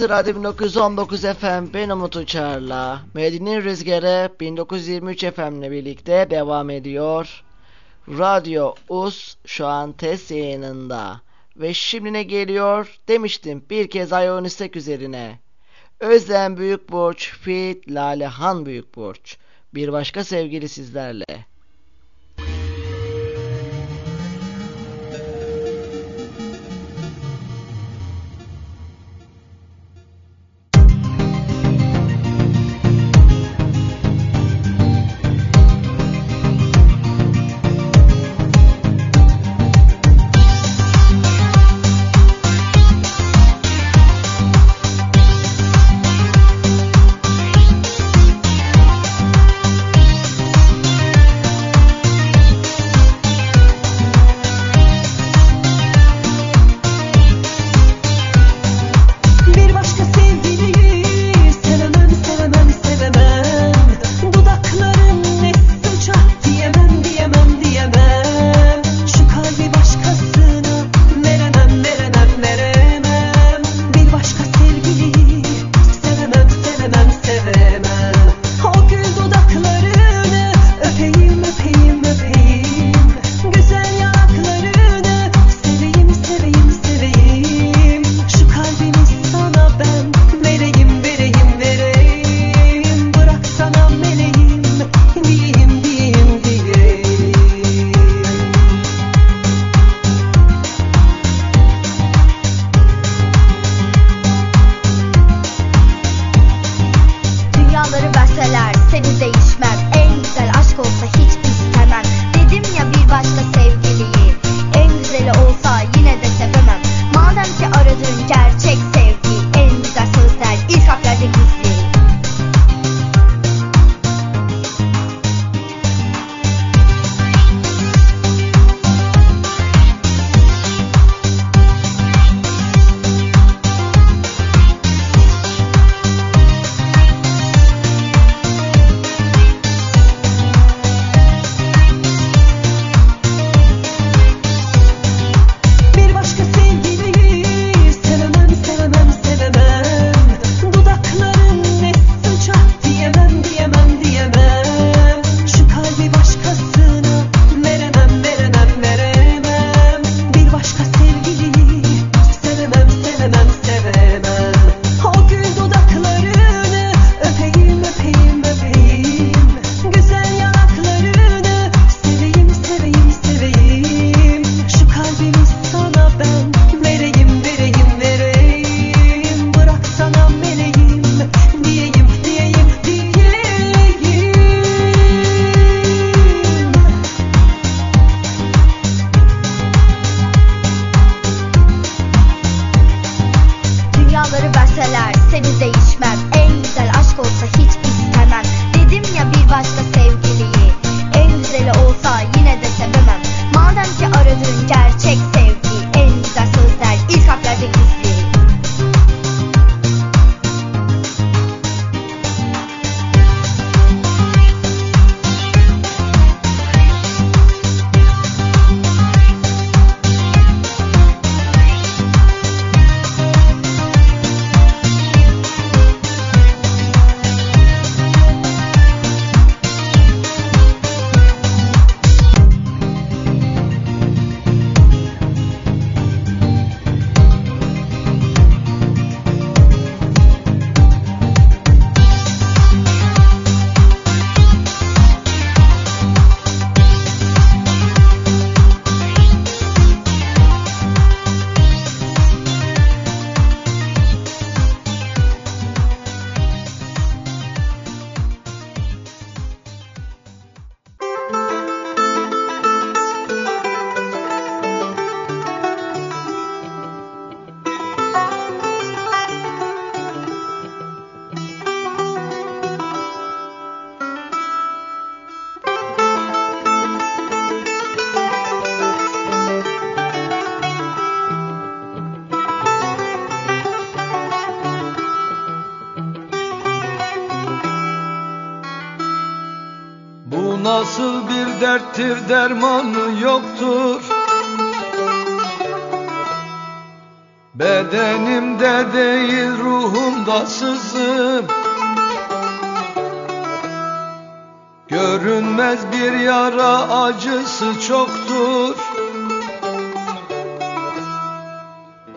Burası Radyo 1919 FM ben Umut Uçar'la Medine Rüzgarı 1923 FM'le birlikte devam ediyor. Radyo US şu an test yayınında ve şimdi ne geliyor demiştim bir kez Ion istek üzerine. Özlem Büyükburç, Fit Lalehan Büyükburç bir başka sevgili sizlerle.
Derttir dermanı yoktur. Bedenimde değil ruhumda sızım. Görünmez bir yara acısı çoktur.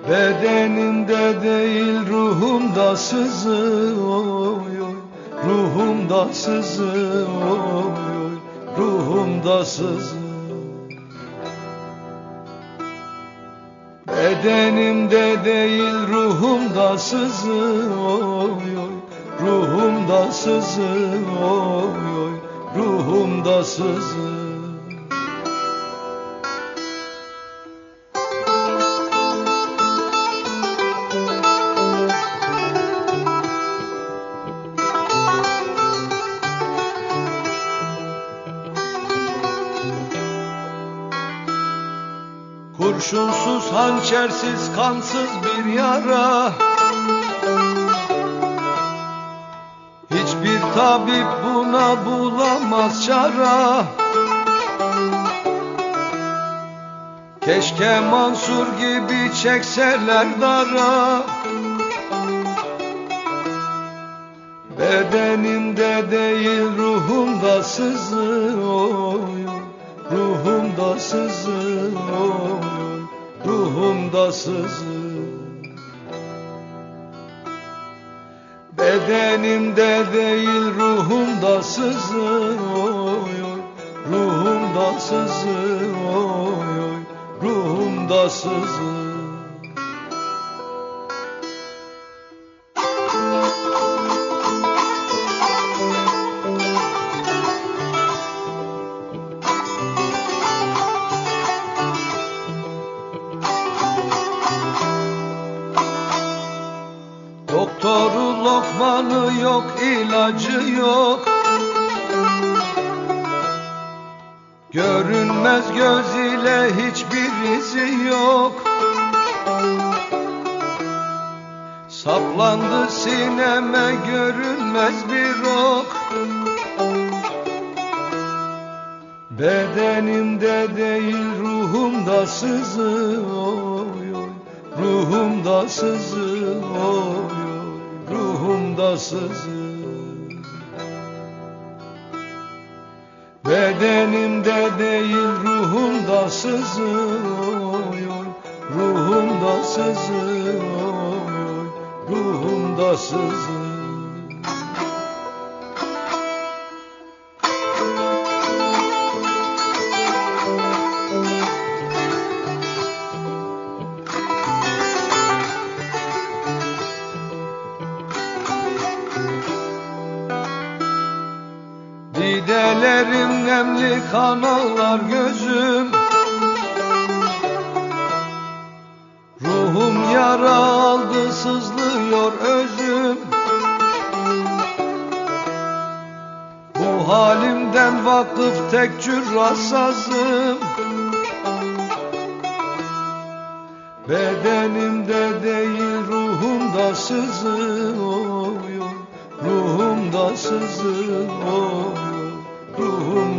Bedenimde değil ruhumda sızı oy oy Ruhumda sızı oy Ruhumda sızı Bedenimde değil ruhumda sızı oy oy Ruhumda sızı oy oy Ruhumda sızı Kurşunsuz, hançersiz, kansız bir yara. Hiçbir tabip buna bulamaz çara. Keşke Mansur gibi çekseler dara. Bedenimde değil ruhumda sızı oy Ruhumda sızı oy oy Ruhumda sızı Bedenimde değil ruhumda sızı. Oy oy Ruhumda sızı. Oy oy Ruhumda sızı Sızı Bedenimde değil ruhumda sızı oy oy Ruhumda sızı oy oy Ruhumda sızı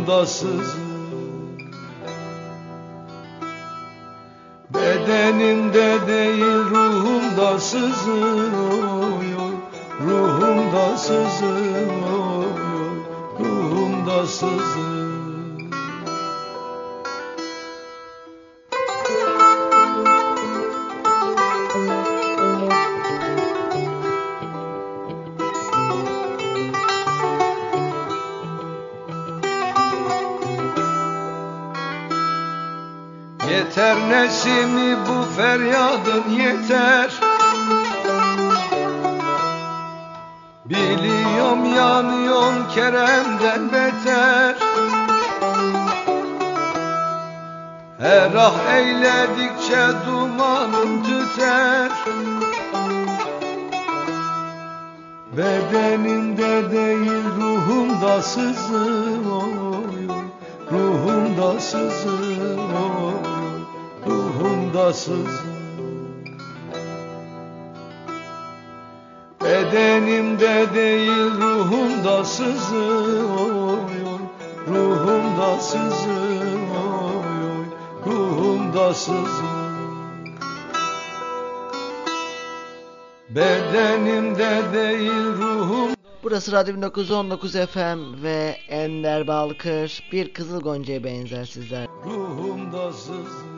Ruhumda sızı Bedenimde değil ruhumda sızı oy oy. Ruhumda sızı oy oy. Ruhumda sızı Yeter nesimi bu feryadın yeter. Biliyorum yanıyorsun Kerem'den beter. Her ah eyledikçe dumanım tüter. Bedenimde değil ruhumda sızı oy Ruhumda sızı oy sızı Bedenimde değil ruhumda sızı oy oy ruhumda oy ruhumda sızır Bedenimde değil ruhum
Burası Radyo 1919 FM ve Ender Balkır bir Kızıl Gonca'ya benzer sizler.
ruhumda sızır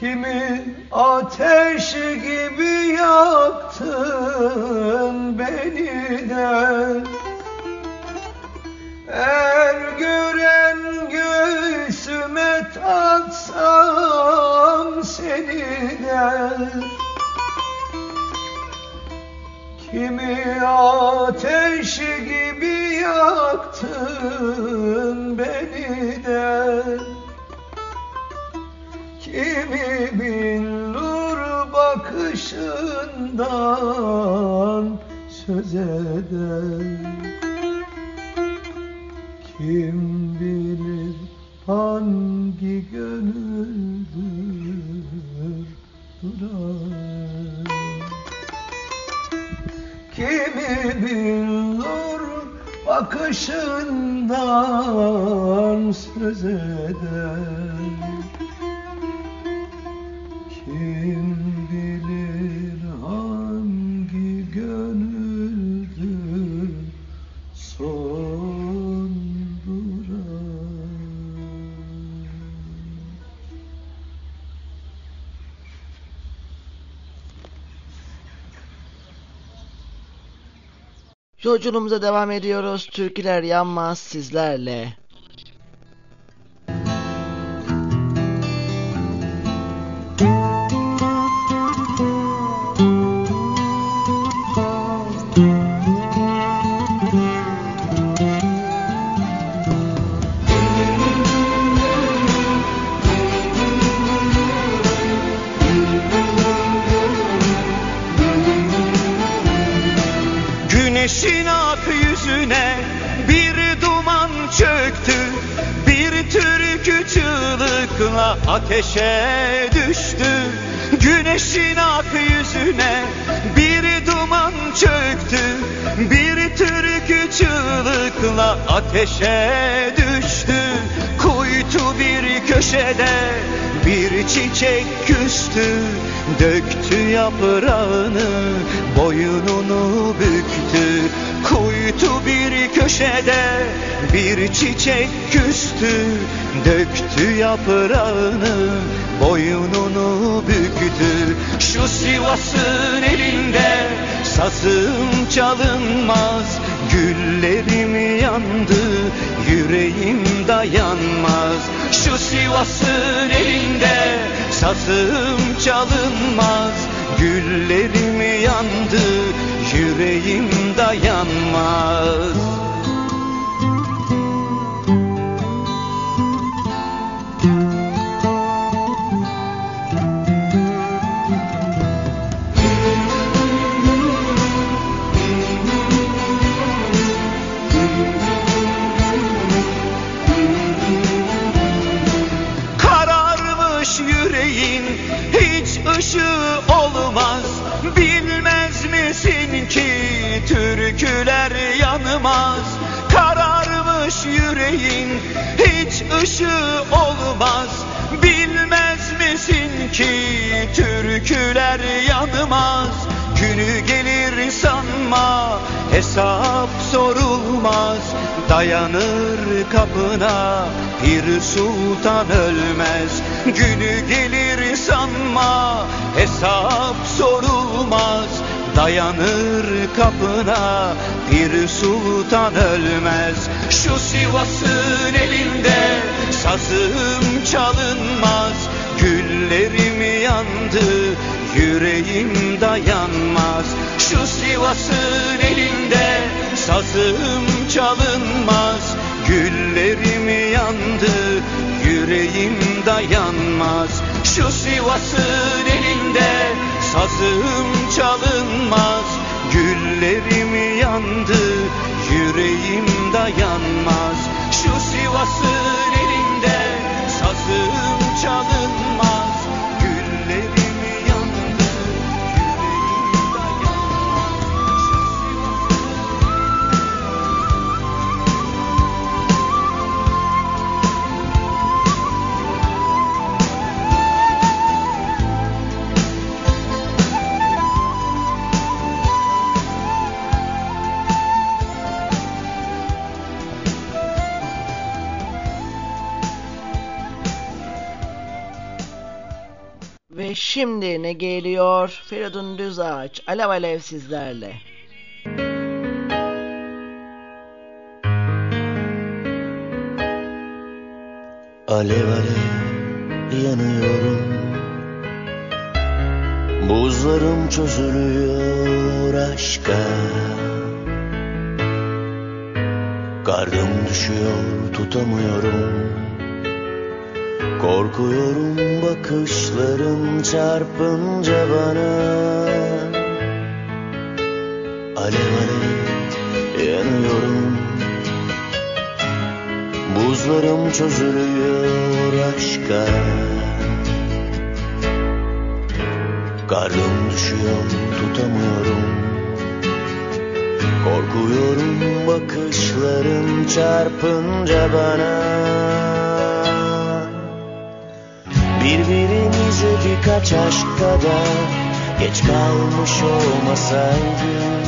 Kimi ateş gibi yaktın beni de. Her gören göğsüme taksam seni de. Kimi ateş gibi yaktın beni de Kimi billur bakışından söz eder. Kim bilir hangi gönüldür duran? Kimi bilir bakışından söz eder
Yolculuğumuza devam ediyoruz. Türküler yanmaz sizlerle.
Ateşe düştü Güneşin ak yüzüne. Bir duman çöktü Bir türkü çığlıkla ateşe düştü. Kuytu bir köşede bir çiçek küstü Döktü yaprağını boynunu büktü. Kuytu bir köşede bir çiçek küstü Döktü yaprağını boynunu büktü. Şu Sivas'ın elinde sazım çalınmaz Güllerim yandı yüreğim dayanmaz. Şu Sivas'ın elinde sazım çalınmaz. Güllerim yandı yüreğim dayanmaz ışığı olmaz. Bilmez misin ki türküler yanmaz? Kararmış yüreğin hiç ışığı olmaz. Bilmez misin ki türküler yanmaz? Günü gelir sanma hesap sorulmaz Dayanır kapına bir sultan ölmez. Günü gelir sanma hesap sorulmaz. Dayanır kapına bir sultan ölmez. Şu Sivas'ın elinde sazım çalınmaz. Güllerim yandı yüreğim dayanmaz. Şu Sivas'ın elinde sazım çalınmaz Güllerim yandı yüreğim dayanmaz. Şu Sivas'ın elinde sazım çalınmaz Güllerim yandı yüreğim dayanmaz. Şu Sivas'ın elinde sazım çalınmaz
şimdi ne geliyor? Feridun Düzağaç, Alev Alev sizlerle.
Alev alev yanıyorum Buzlarım çözülüyor aşka Kardım düşüyor tutamıyorum Korkuyorum bakışların çarpınca bana. Alev alev yanıyorum. Buzlarım çözülüyor aşka. Karnım düşüyor tutamıyorum. Korkuyorum bakışların çarpınca bana Birbirimize birkaç aşk kadar Geç kalmış olmasaydık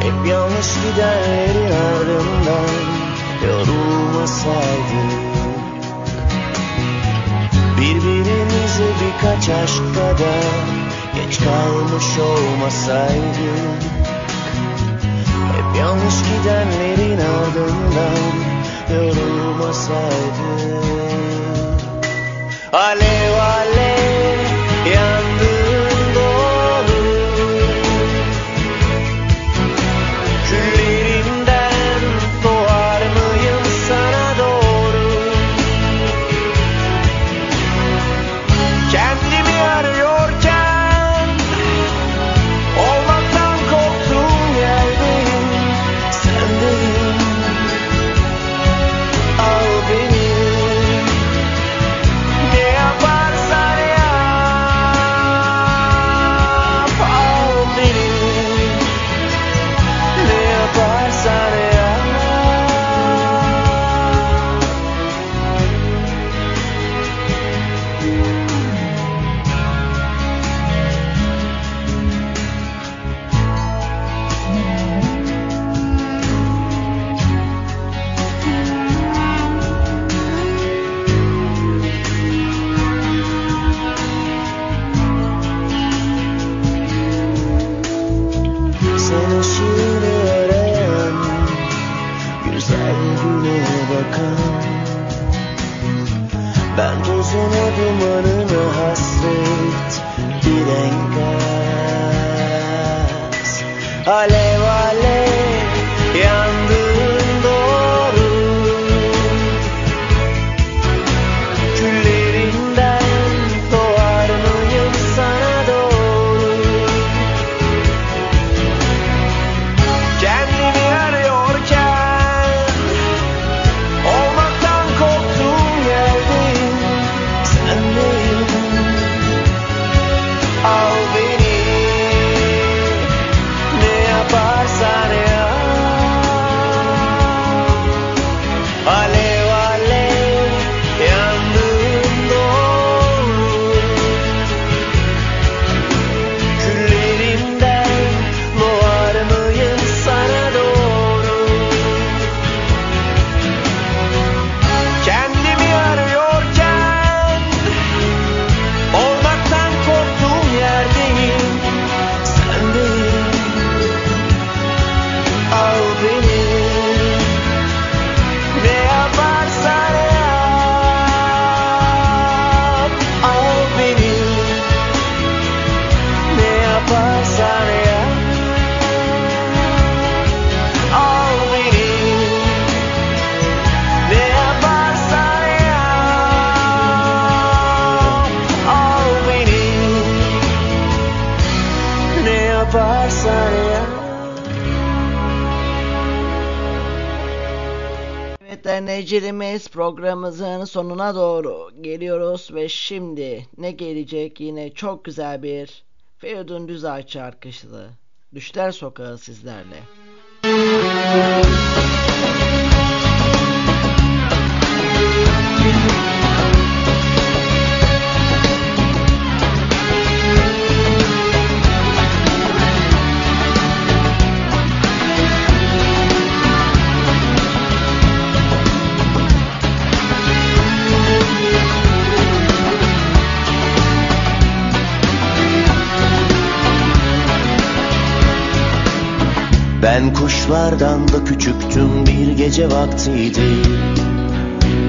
Hep yanlış gidenlerin ardından yorulmasaydık Birbirimize birkaç aşk kadar Geç kalmış olmasaydık Hep yanlış gidenlerin ardından yorulmasaydık Alev alev yandığın
Dinleyicilerimiz programımızın sonuna doğru geliyoruz ve şimdi ne gelecek yine çok güzel bir Feridun Düzay şarkısı Düşler Sokağı sizlerle.
Ben kuşlardan da küçüktüm bir gece vaktiydi.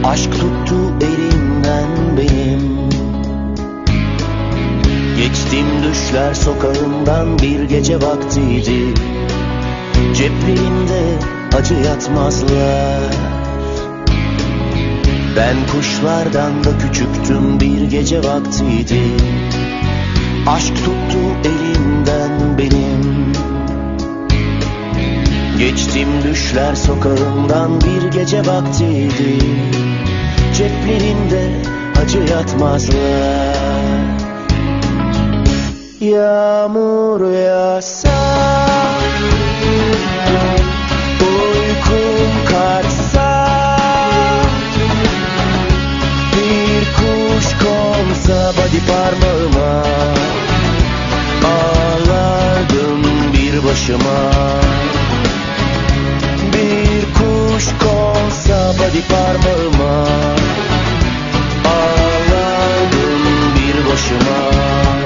Aşk tuttu elimden benim. Geçtim düşler sokağından bir gece vaktiydi. Ceplerimde acı yatmazlar. Ben kuşlardan da küçüktüm bir gece vaktiydi. Aşk tuttu elimden benim Geçtim düşler sokağından bir gece vaktiydi. Ceplerinde acı yatmazlar. Yağmur yağsa Uykum kaçsa Bir kuş konsa body parmağıma Ağlardım bir başıma kuş konsa body parmağıma Ağlardım bir başıma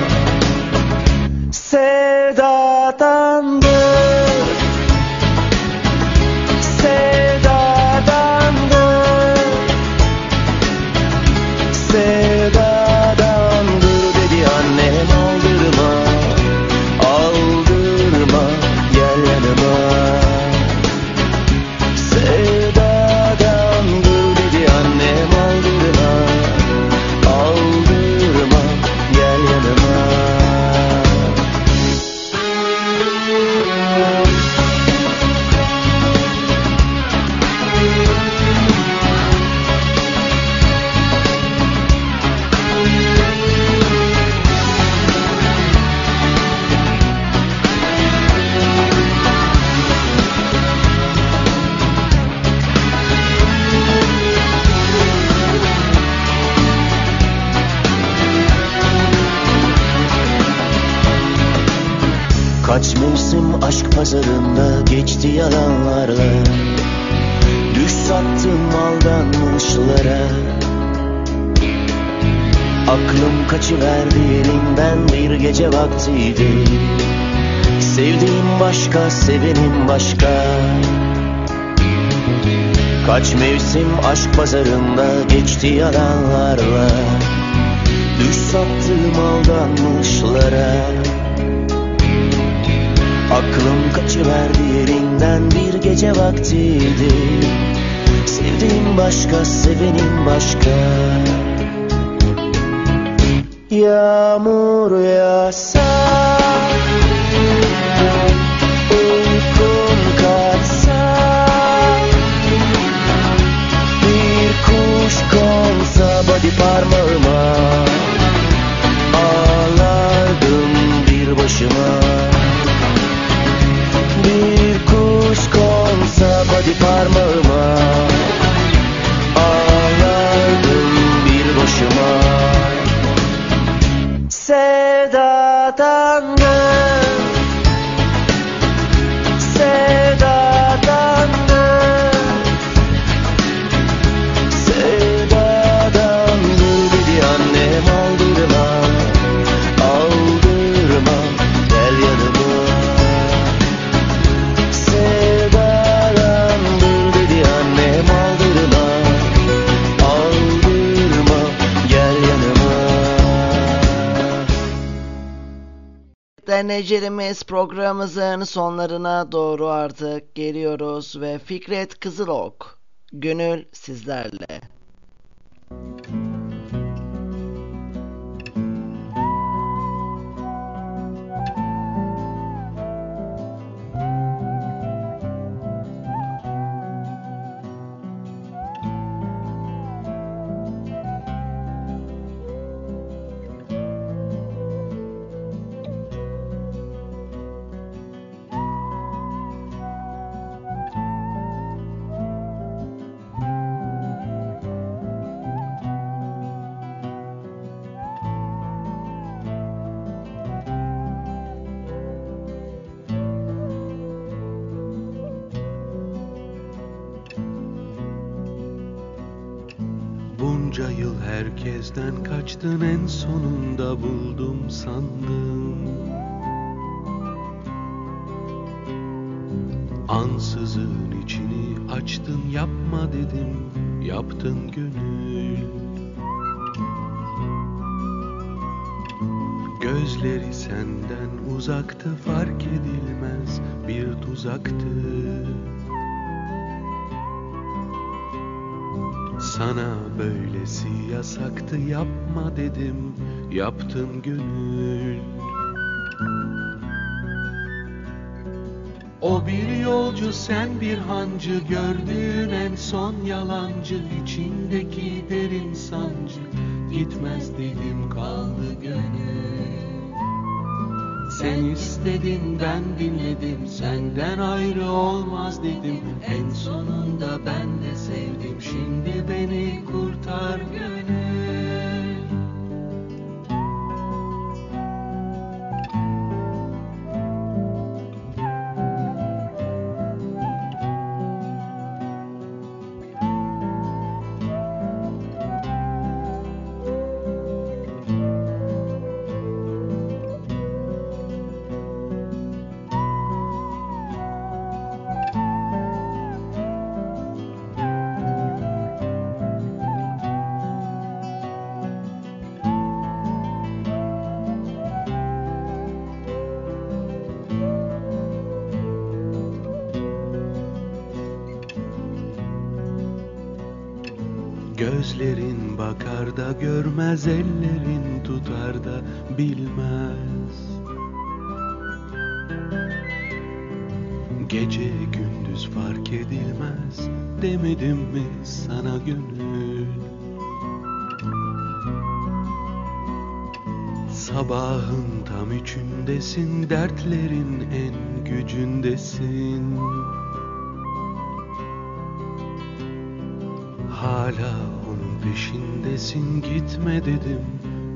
pazarında geçti yalanlarla. Düş sattım aldanmışlara. Aklım kaçıverdi elimden bir gece vaktiydi. Sevdiğim başka, sevenim başka. Kaç mevsim aşk pazarında geçti yalanlarla. Düş sattığım aldanmışlara Aklım kaçıverdi yerinden bir gece vaktiydi. Sevdiğim başka, sevenim başka. Yağmur yağsa body parmağıma Ağlardım bir başıma body parmağıma. Ağlardım bir başıma. Sevdadandım
Dinleyicilerimiz programımızın sonlarına doğru artık geliyoruz ve Fikret Kızılok, Gönül sizlerle.
Bir tuzaktı Sana böylesi yasaktı yapma dedim yaptın gönül. O bir yolcu sen bir hancı gördüğün en son yalancı içindeki derin sancı gitmez dedim kaldı gönül Sen istedin ben dinledim. Senden ayrı olmaz dedim. En sonunda ben de sevdim. Şimdi beni kurtar gönül görmez ellerin tutar da bilmez. Gece gündüz fark edilmez demedim mi sana gönül? Sabahın tam üçündesin dertlerin en gücündesin. Hala peşindesin gitme dedim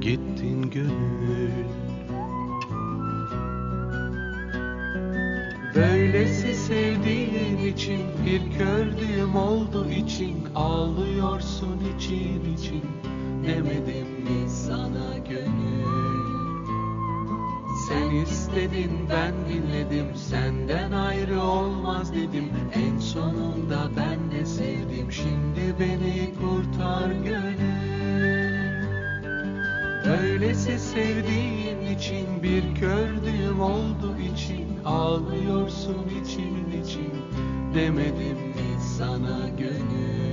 gittin gönül. Böylesi sevdiğin için bir kördüğüm oldu için Ağlıyorsun için için. Demedim mi sana istedin ben dinledim. Senden ayrı olmaz dedim. En sonunda ben de sevdim. Şimdi beni kurtar gönül. Öylesi sevdiğin için bir kördüğüm oldu için. Ağlıyorsun için için. Demedim mi sana gönül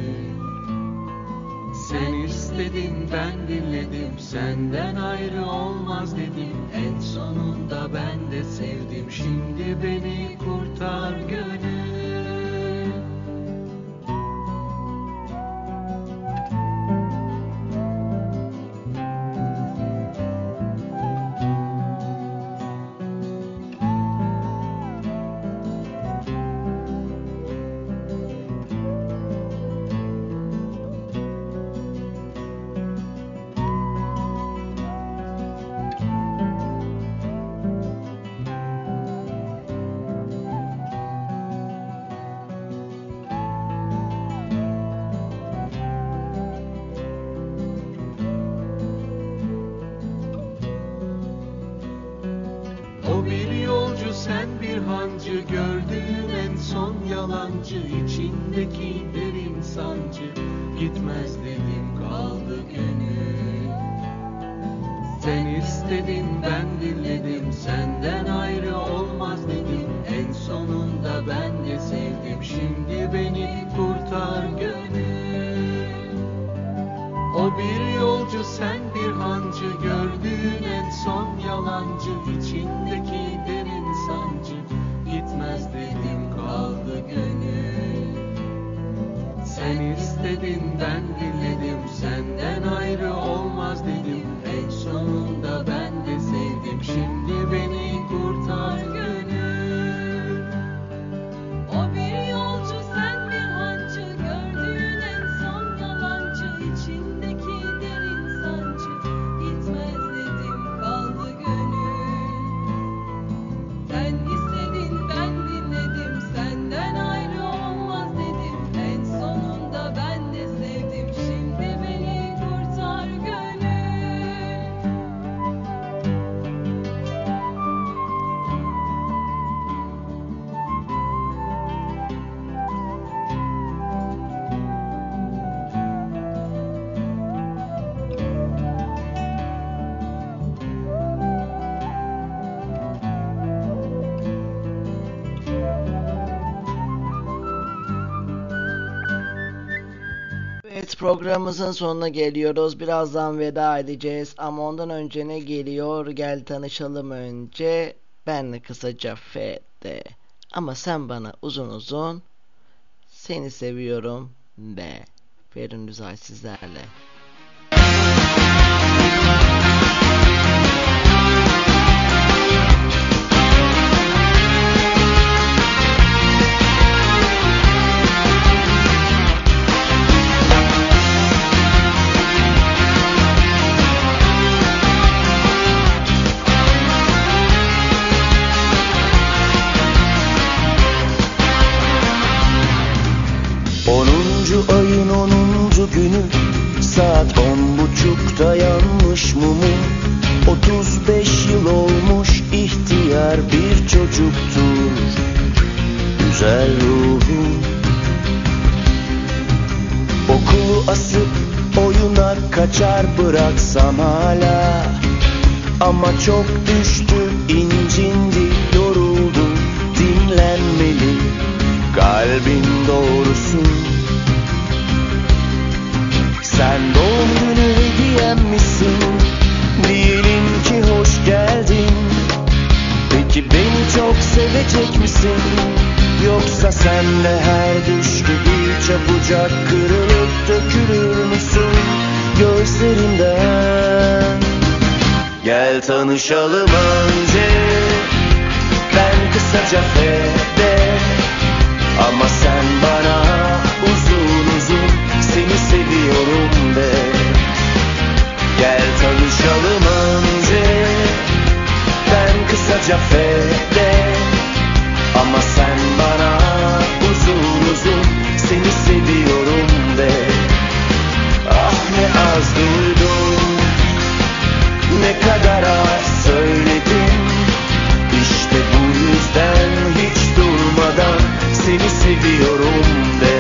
Sen istedin ben dinledim. Senden ayrı olmaz dedim. En sonunda ben de sevdim. Şimdi beni kurtar gönül hancı Gördüğüm en son yalancı içindeki derin sancı Gitmez
programımızın sonuna geliyoruz. Birazdan veda edeceğiz ama ondan önce ne geliyor? Gel tanışalım önce. Ben kısaca F'de. Ama sen bana uzun uzun seni seviyorum de. Ferin Düzay sizlerle.
Onuncu ayın onuncu günü. Saat on buçukta yanmış mumu. 35 yıl olmuş ihtiyar bir çocuktur. Güzel ruhum. Okulu asıp oyuna kaçar bıraksam hala. Ama çok düştü incindi yoruldu dinlenmeli Kalbin doğrusu Sen doğum günü hediyem misin? Diyelim ki hoş geldin. Peki beni çok sevecek misin? Yoksa sen de her düş gibi çabucak kırılıp dökülür müsün Gözlerimden Gel tanışalım önce. Ben kısaca Fede ama sen bana konuşalım önce Ben kısaca F'de. Ama sen bana uzun uzun Seni seviyorum de. Ah ne az duydum Ne kadar az söyledim. İşte bu yüzden hiç durmadan Seni seviyorum de.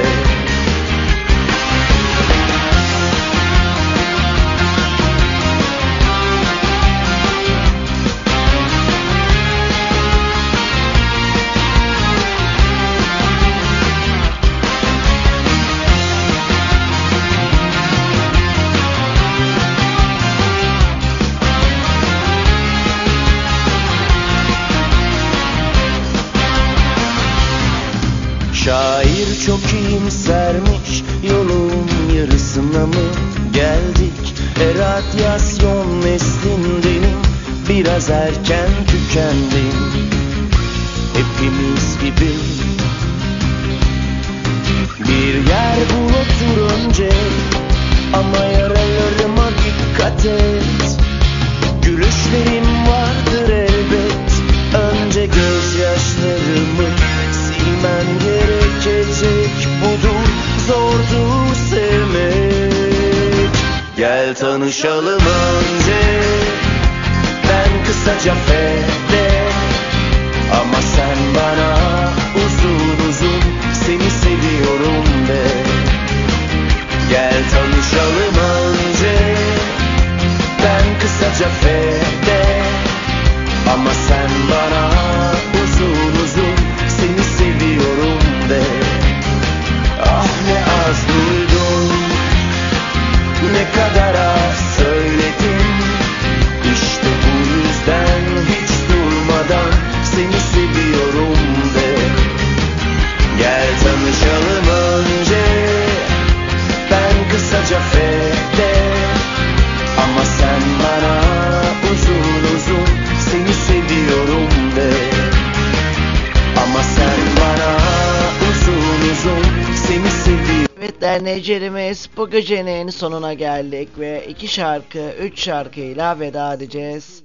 Necerimiz bu gecenin sonuna geldik ve iki şarkı, üç şarkıyla veda edeceğiz.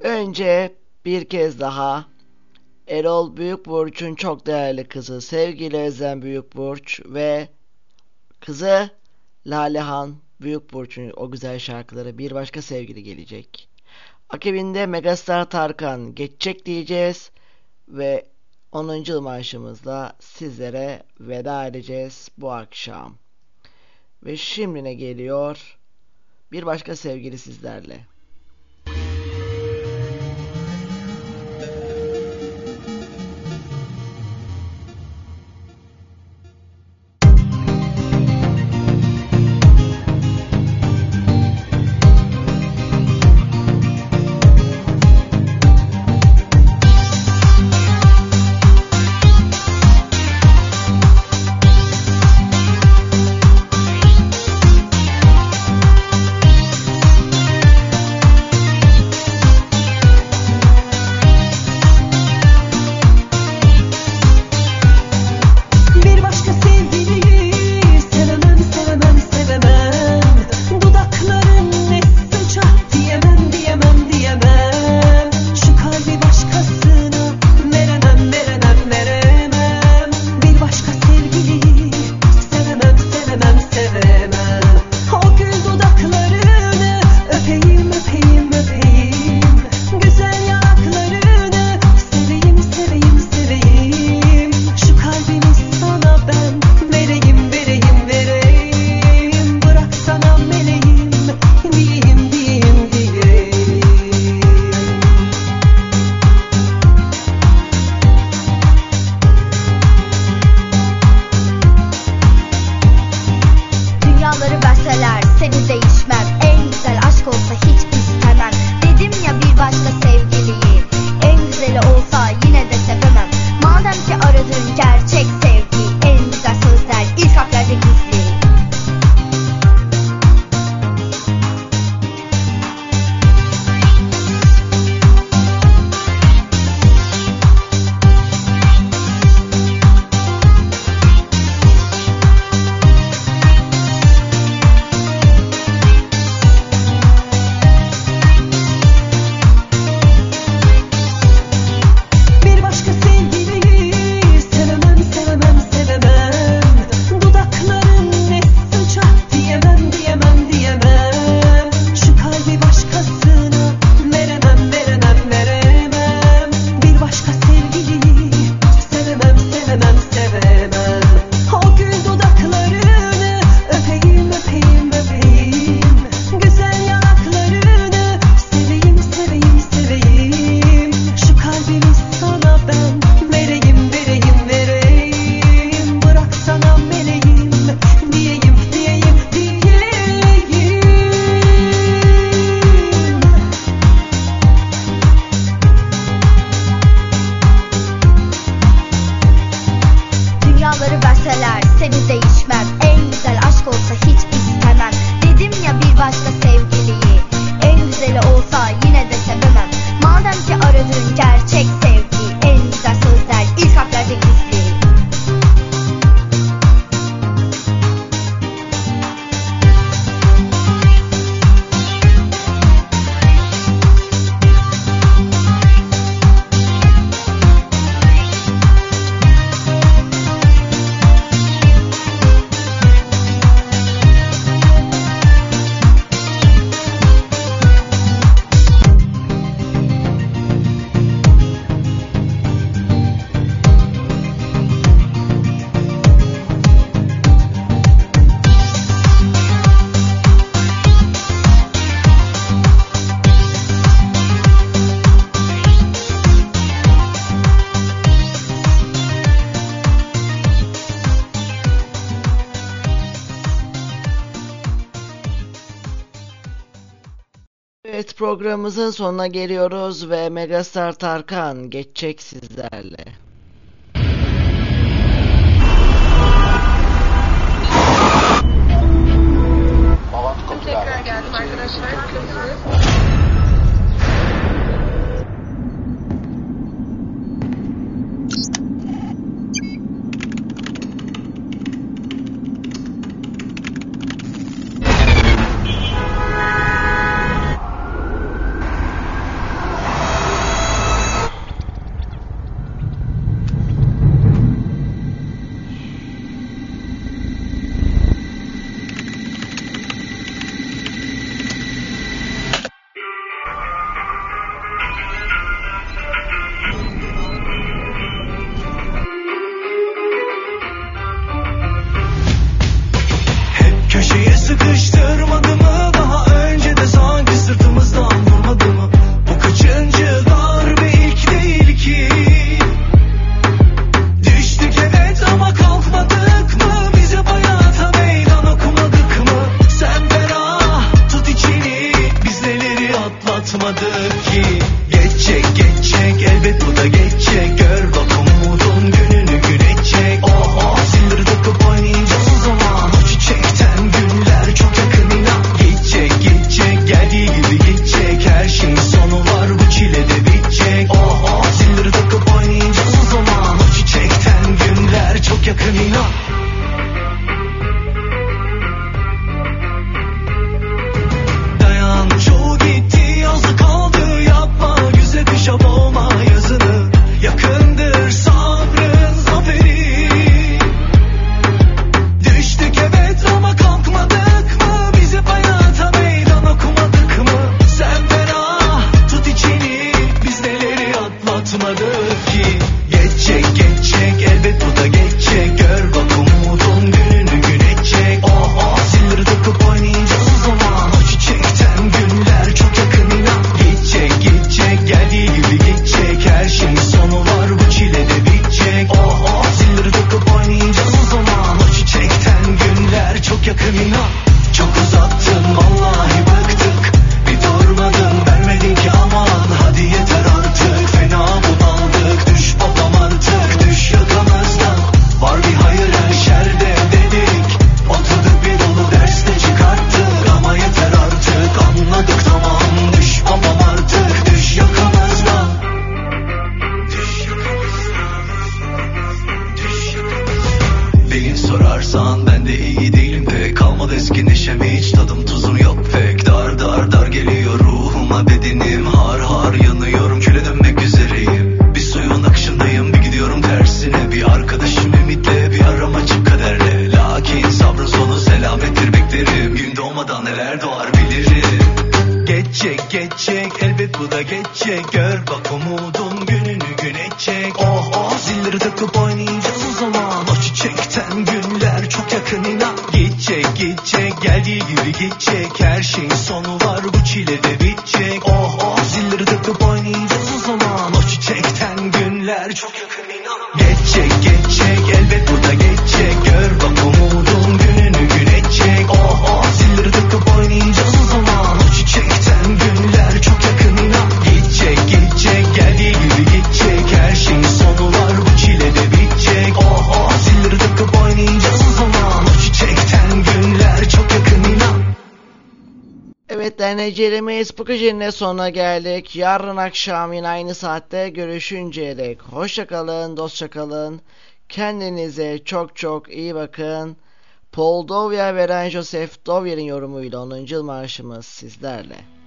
Önce bir kez daha Erol Büyükburç'un çok değerli kızı sevgili Özlem Büyükburç ve kızı Lalehan Büyükburç'un o güzel şarkıları bir başka sevgili gelecek. Akabinde Megastar Tarkan geçecek diyeceğiz ve 10. yıl marşımızla sizlere veda edeceğiz bu akşam. Ve şimdi ne geliyor? Bir başka sevgili sizlerle.
Programımızın sonuna geliyoruz ve Megastar Tarkan geçecek sizlerle.
beceremeyiz bu
gecenin sonuna geldik. Yarın akşam yine aynı saatte görüşünceye dek. Hoşçakalın, dostçakalın. Kendinize çok çok iyi bakın. Paul Dovya ve Ren Joseph Dovya'nın yorumuyla 10. yıl marşımız sizlerle.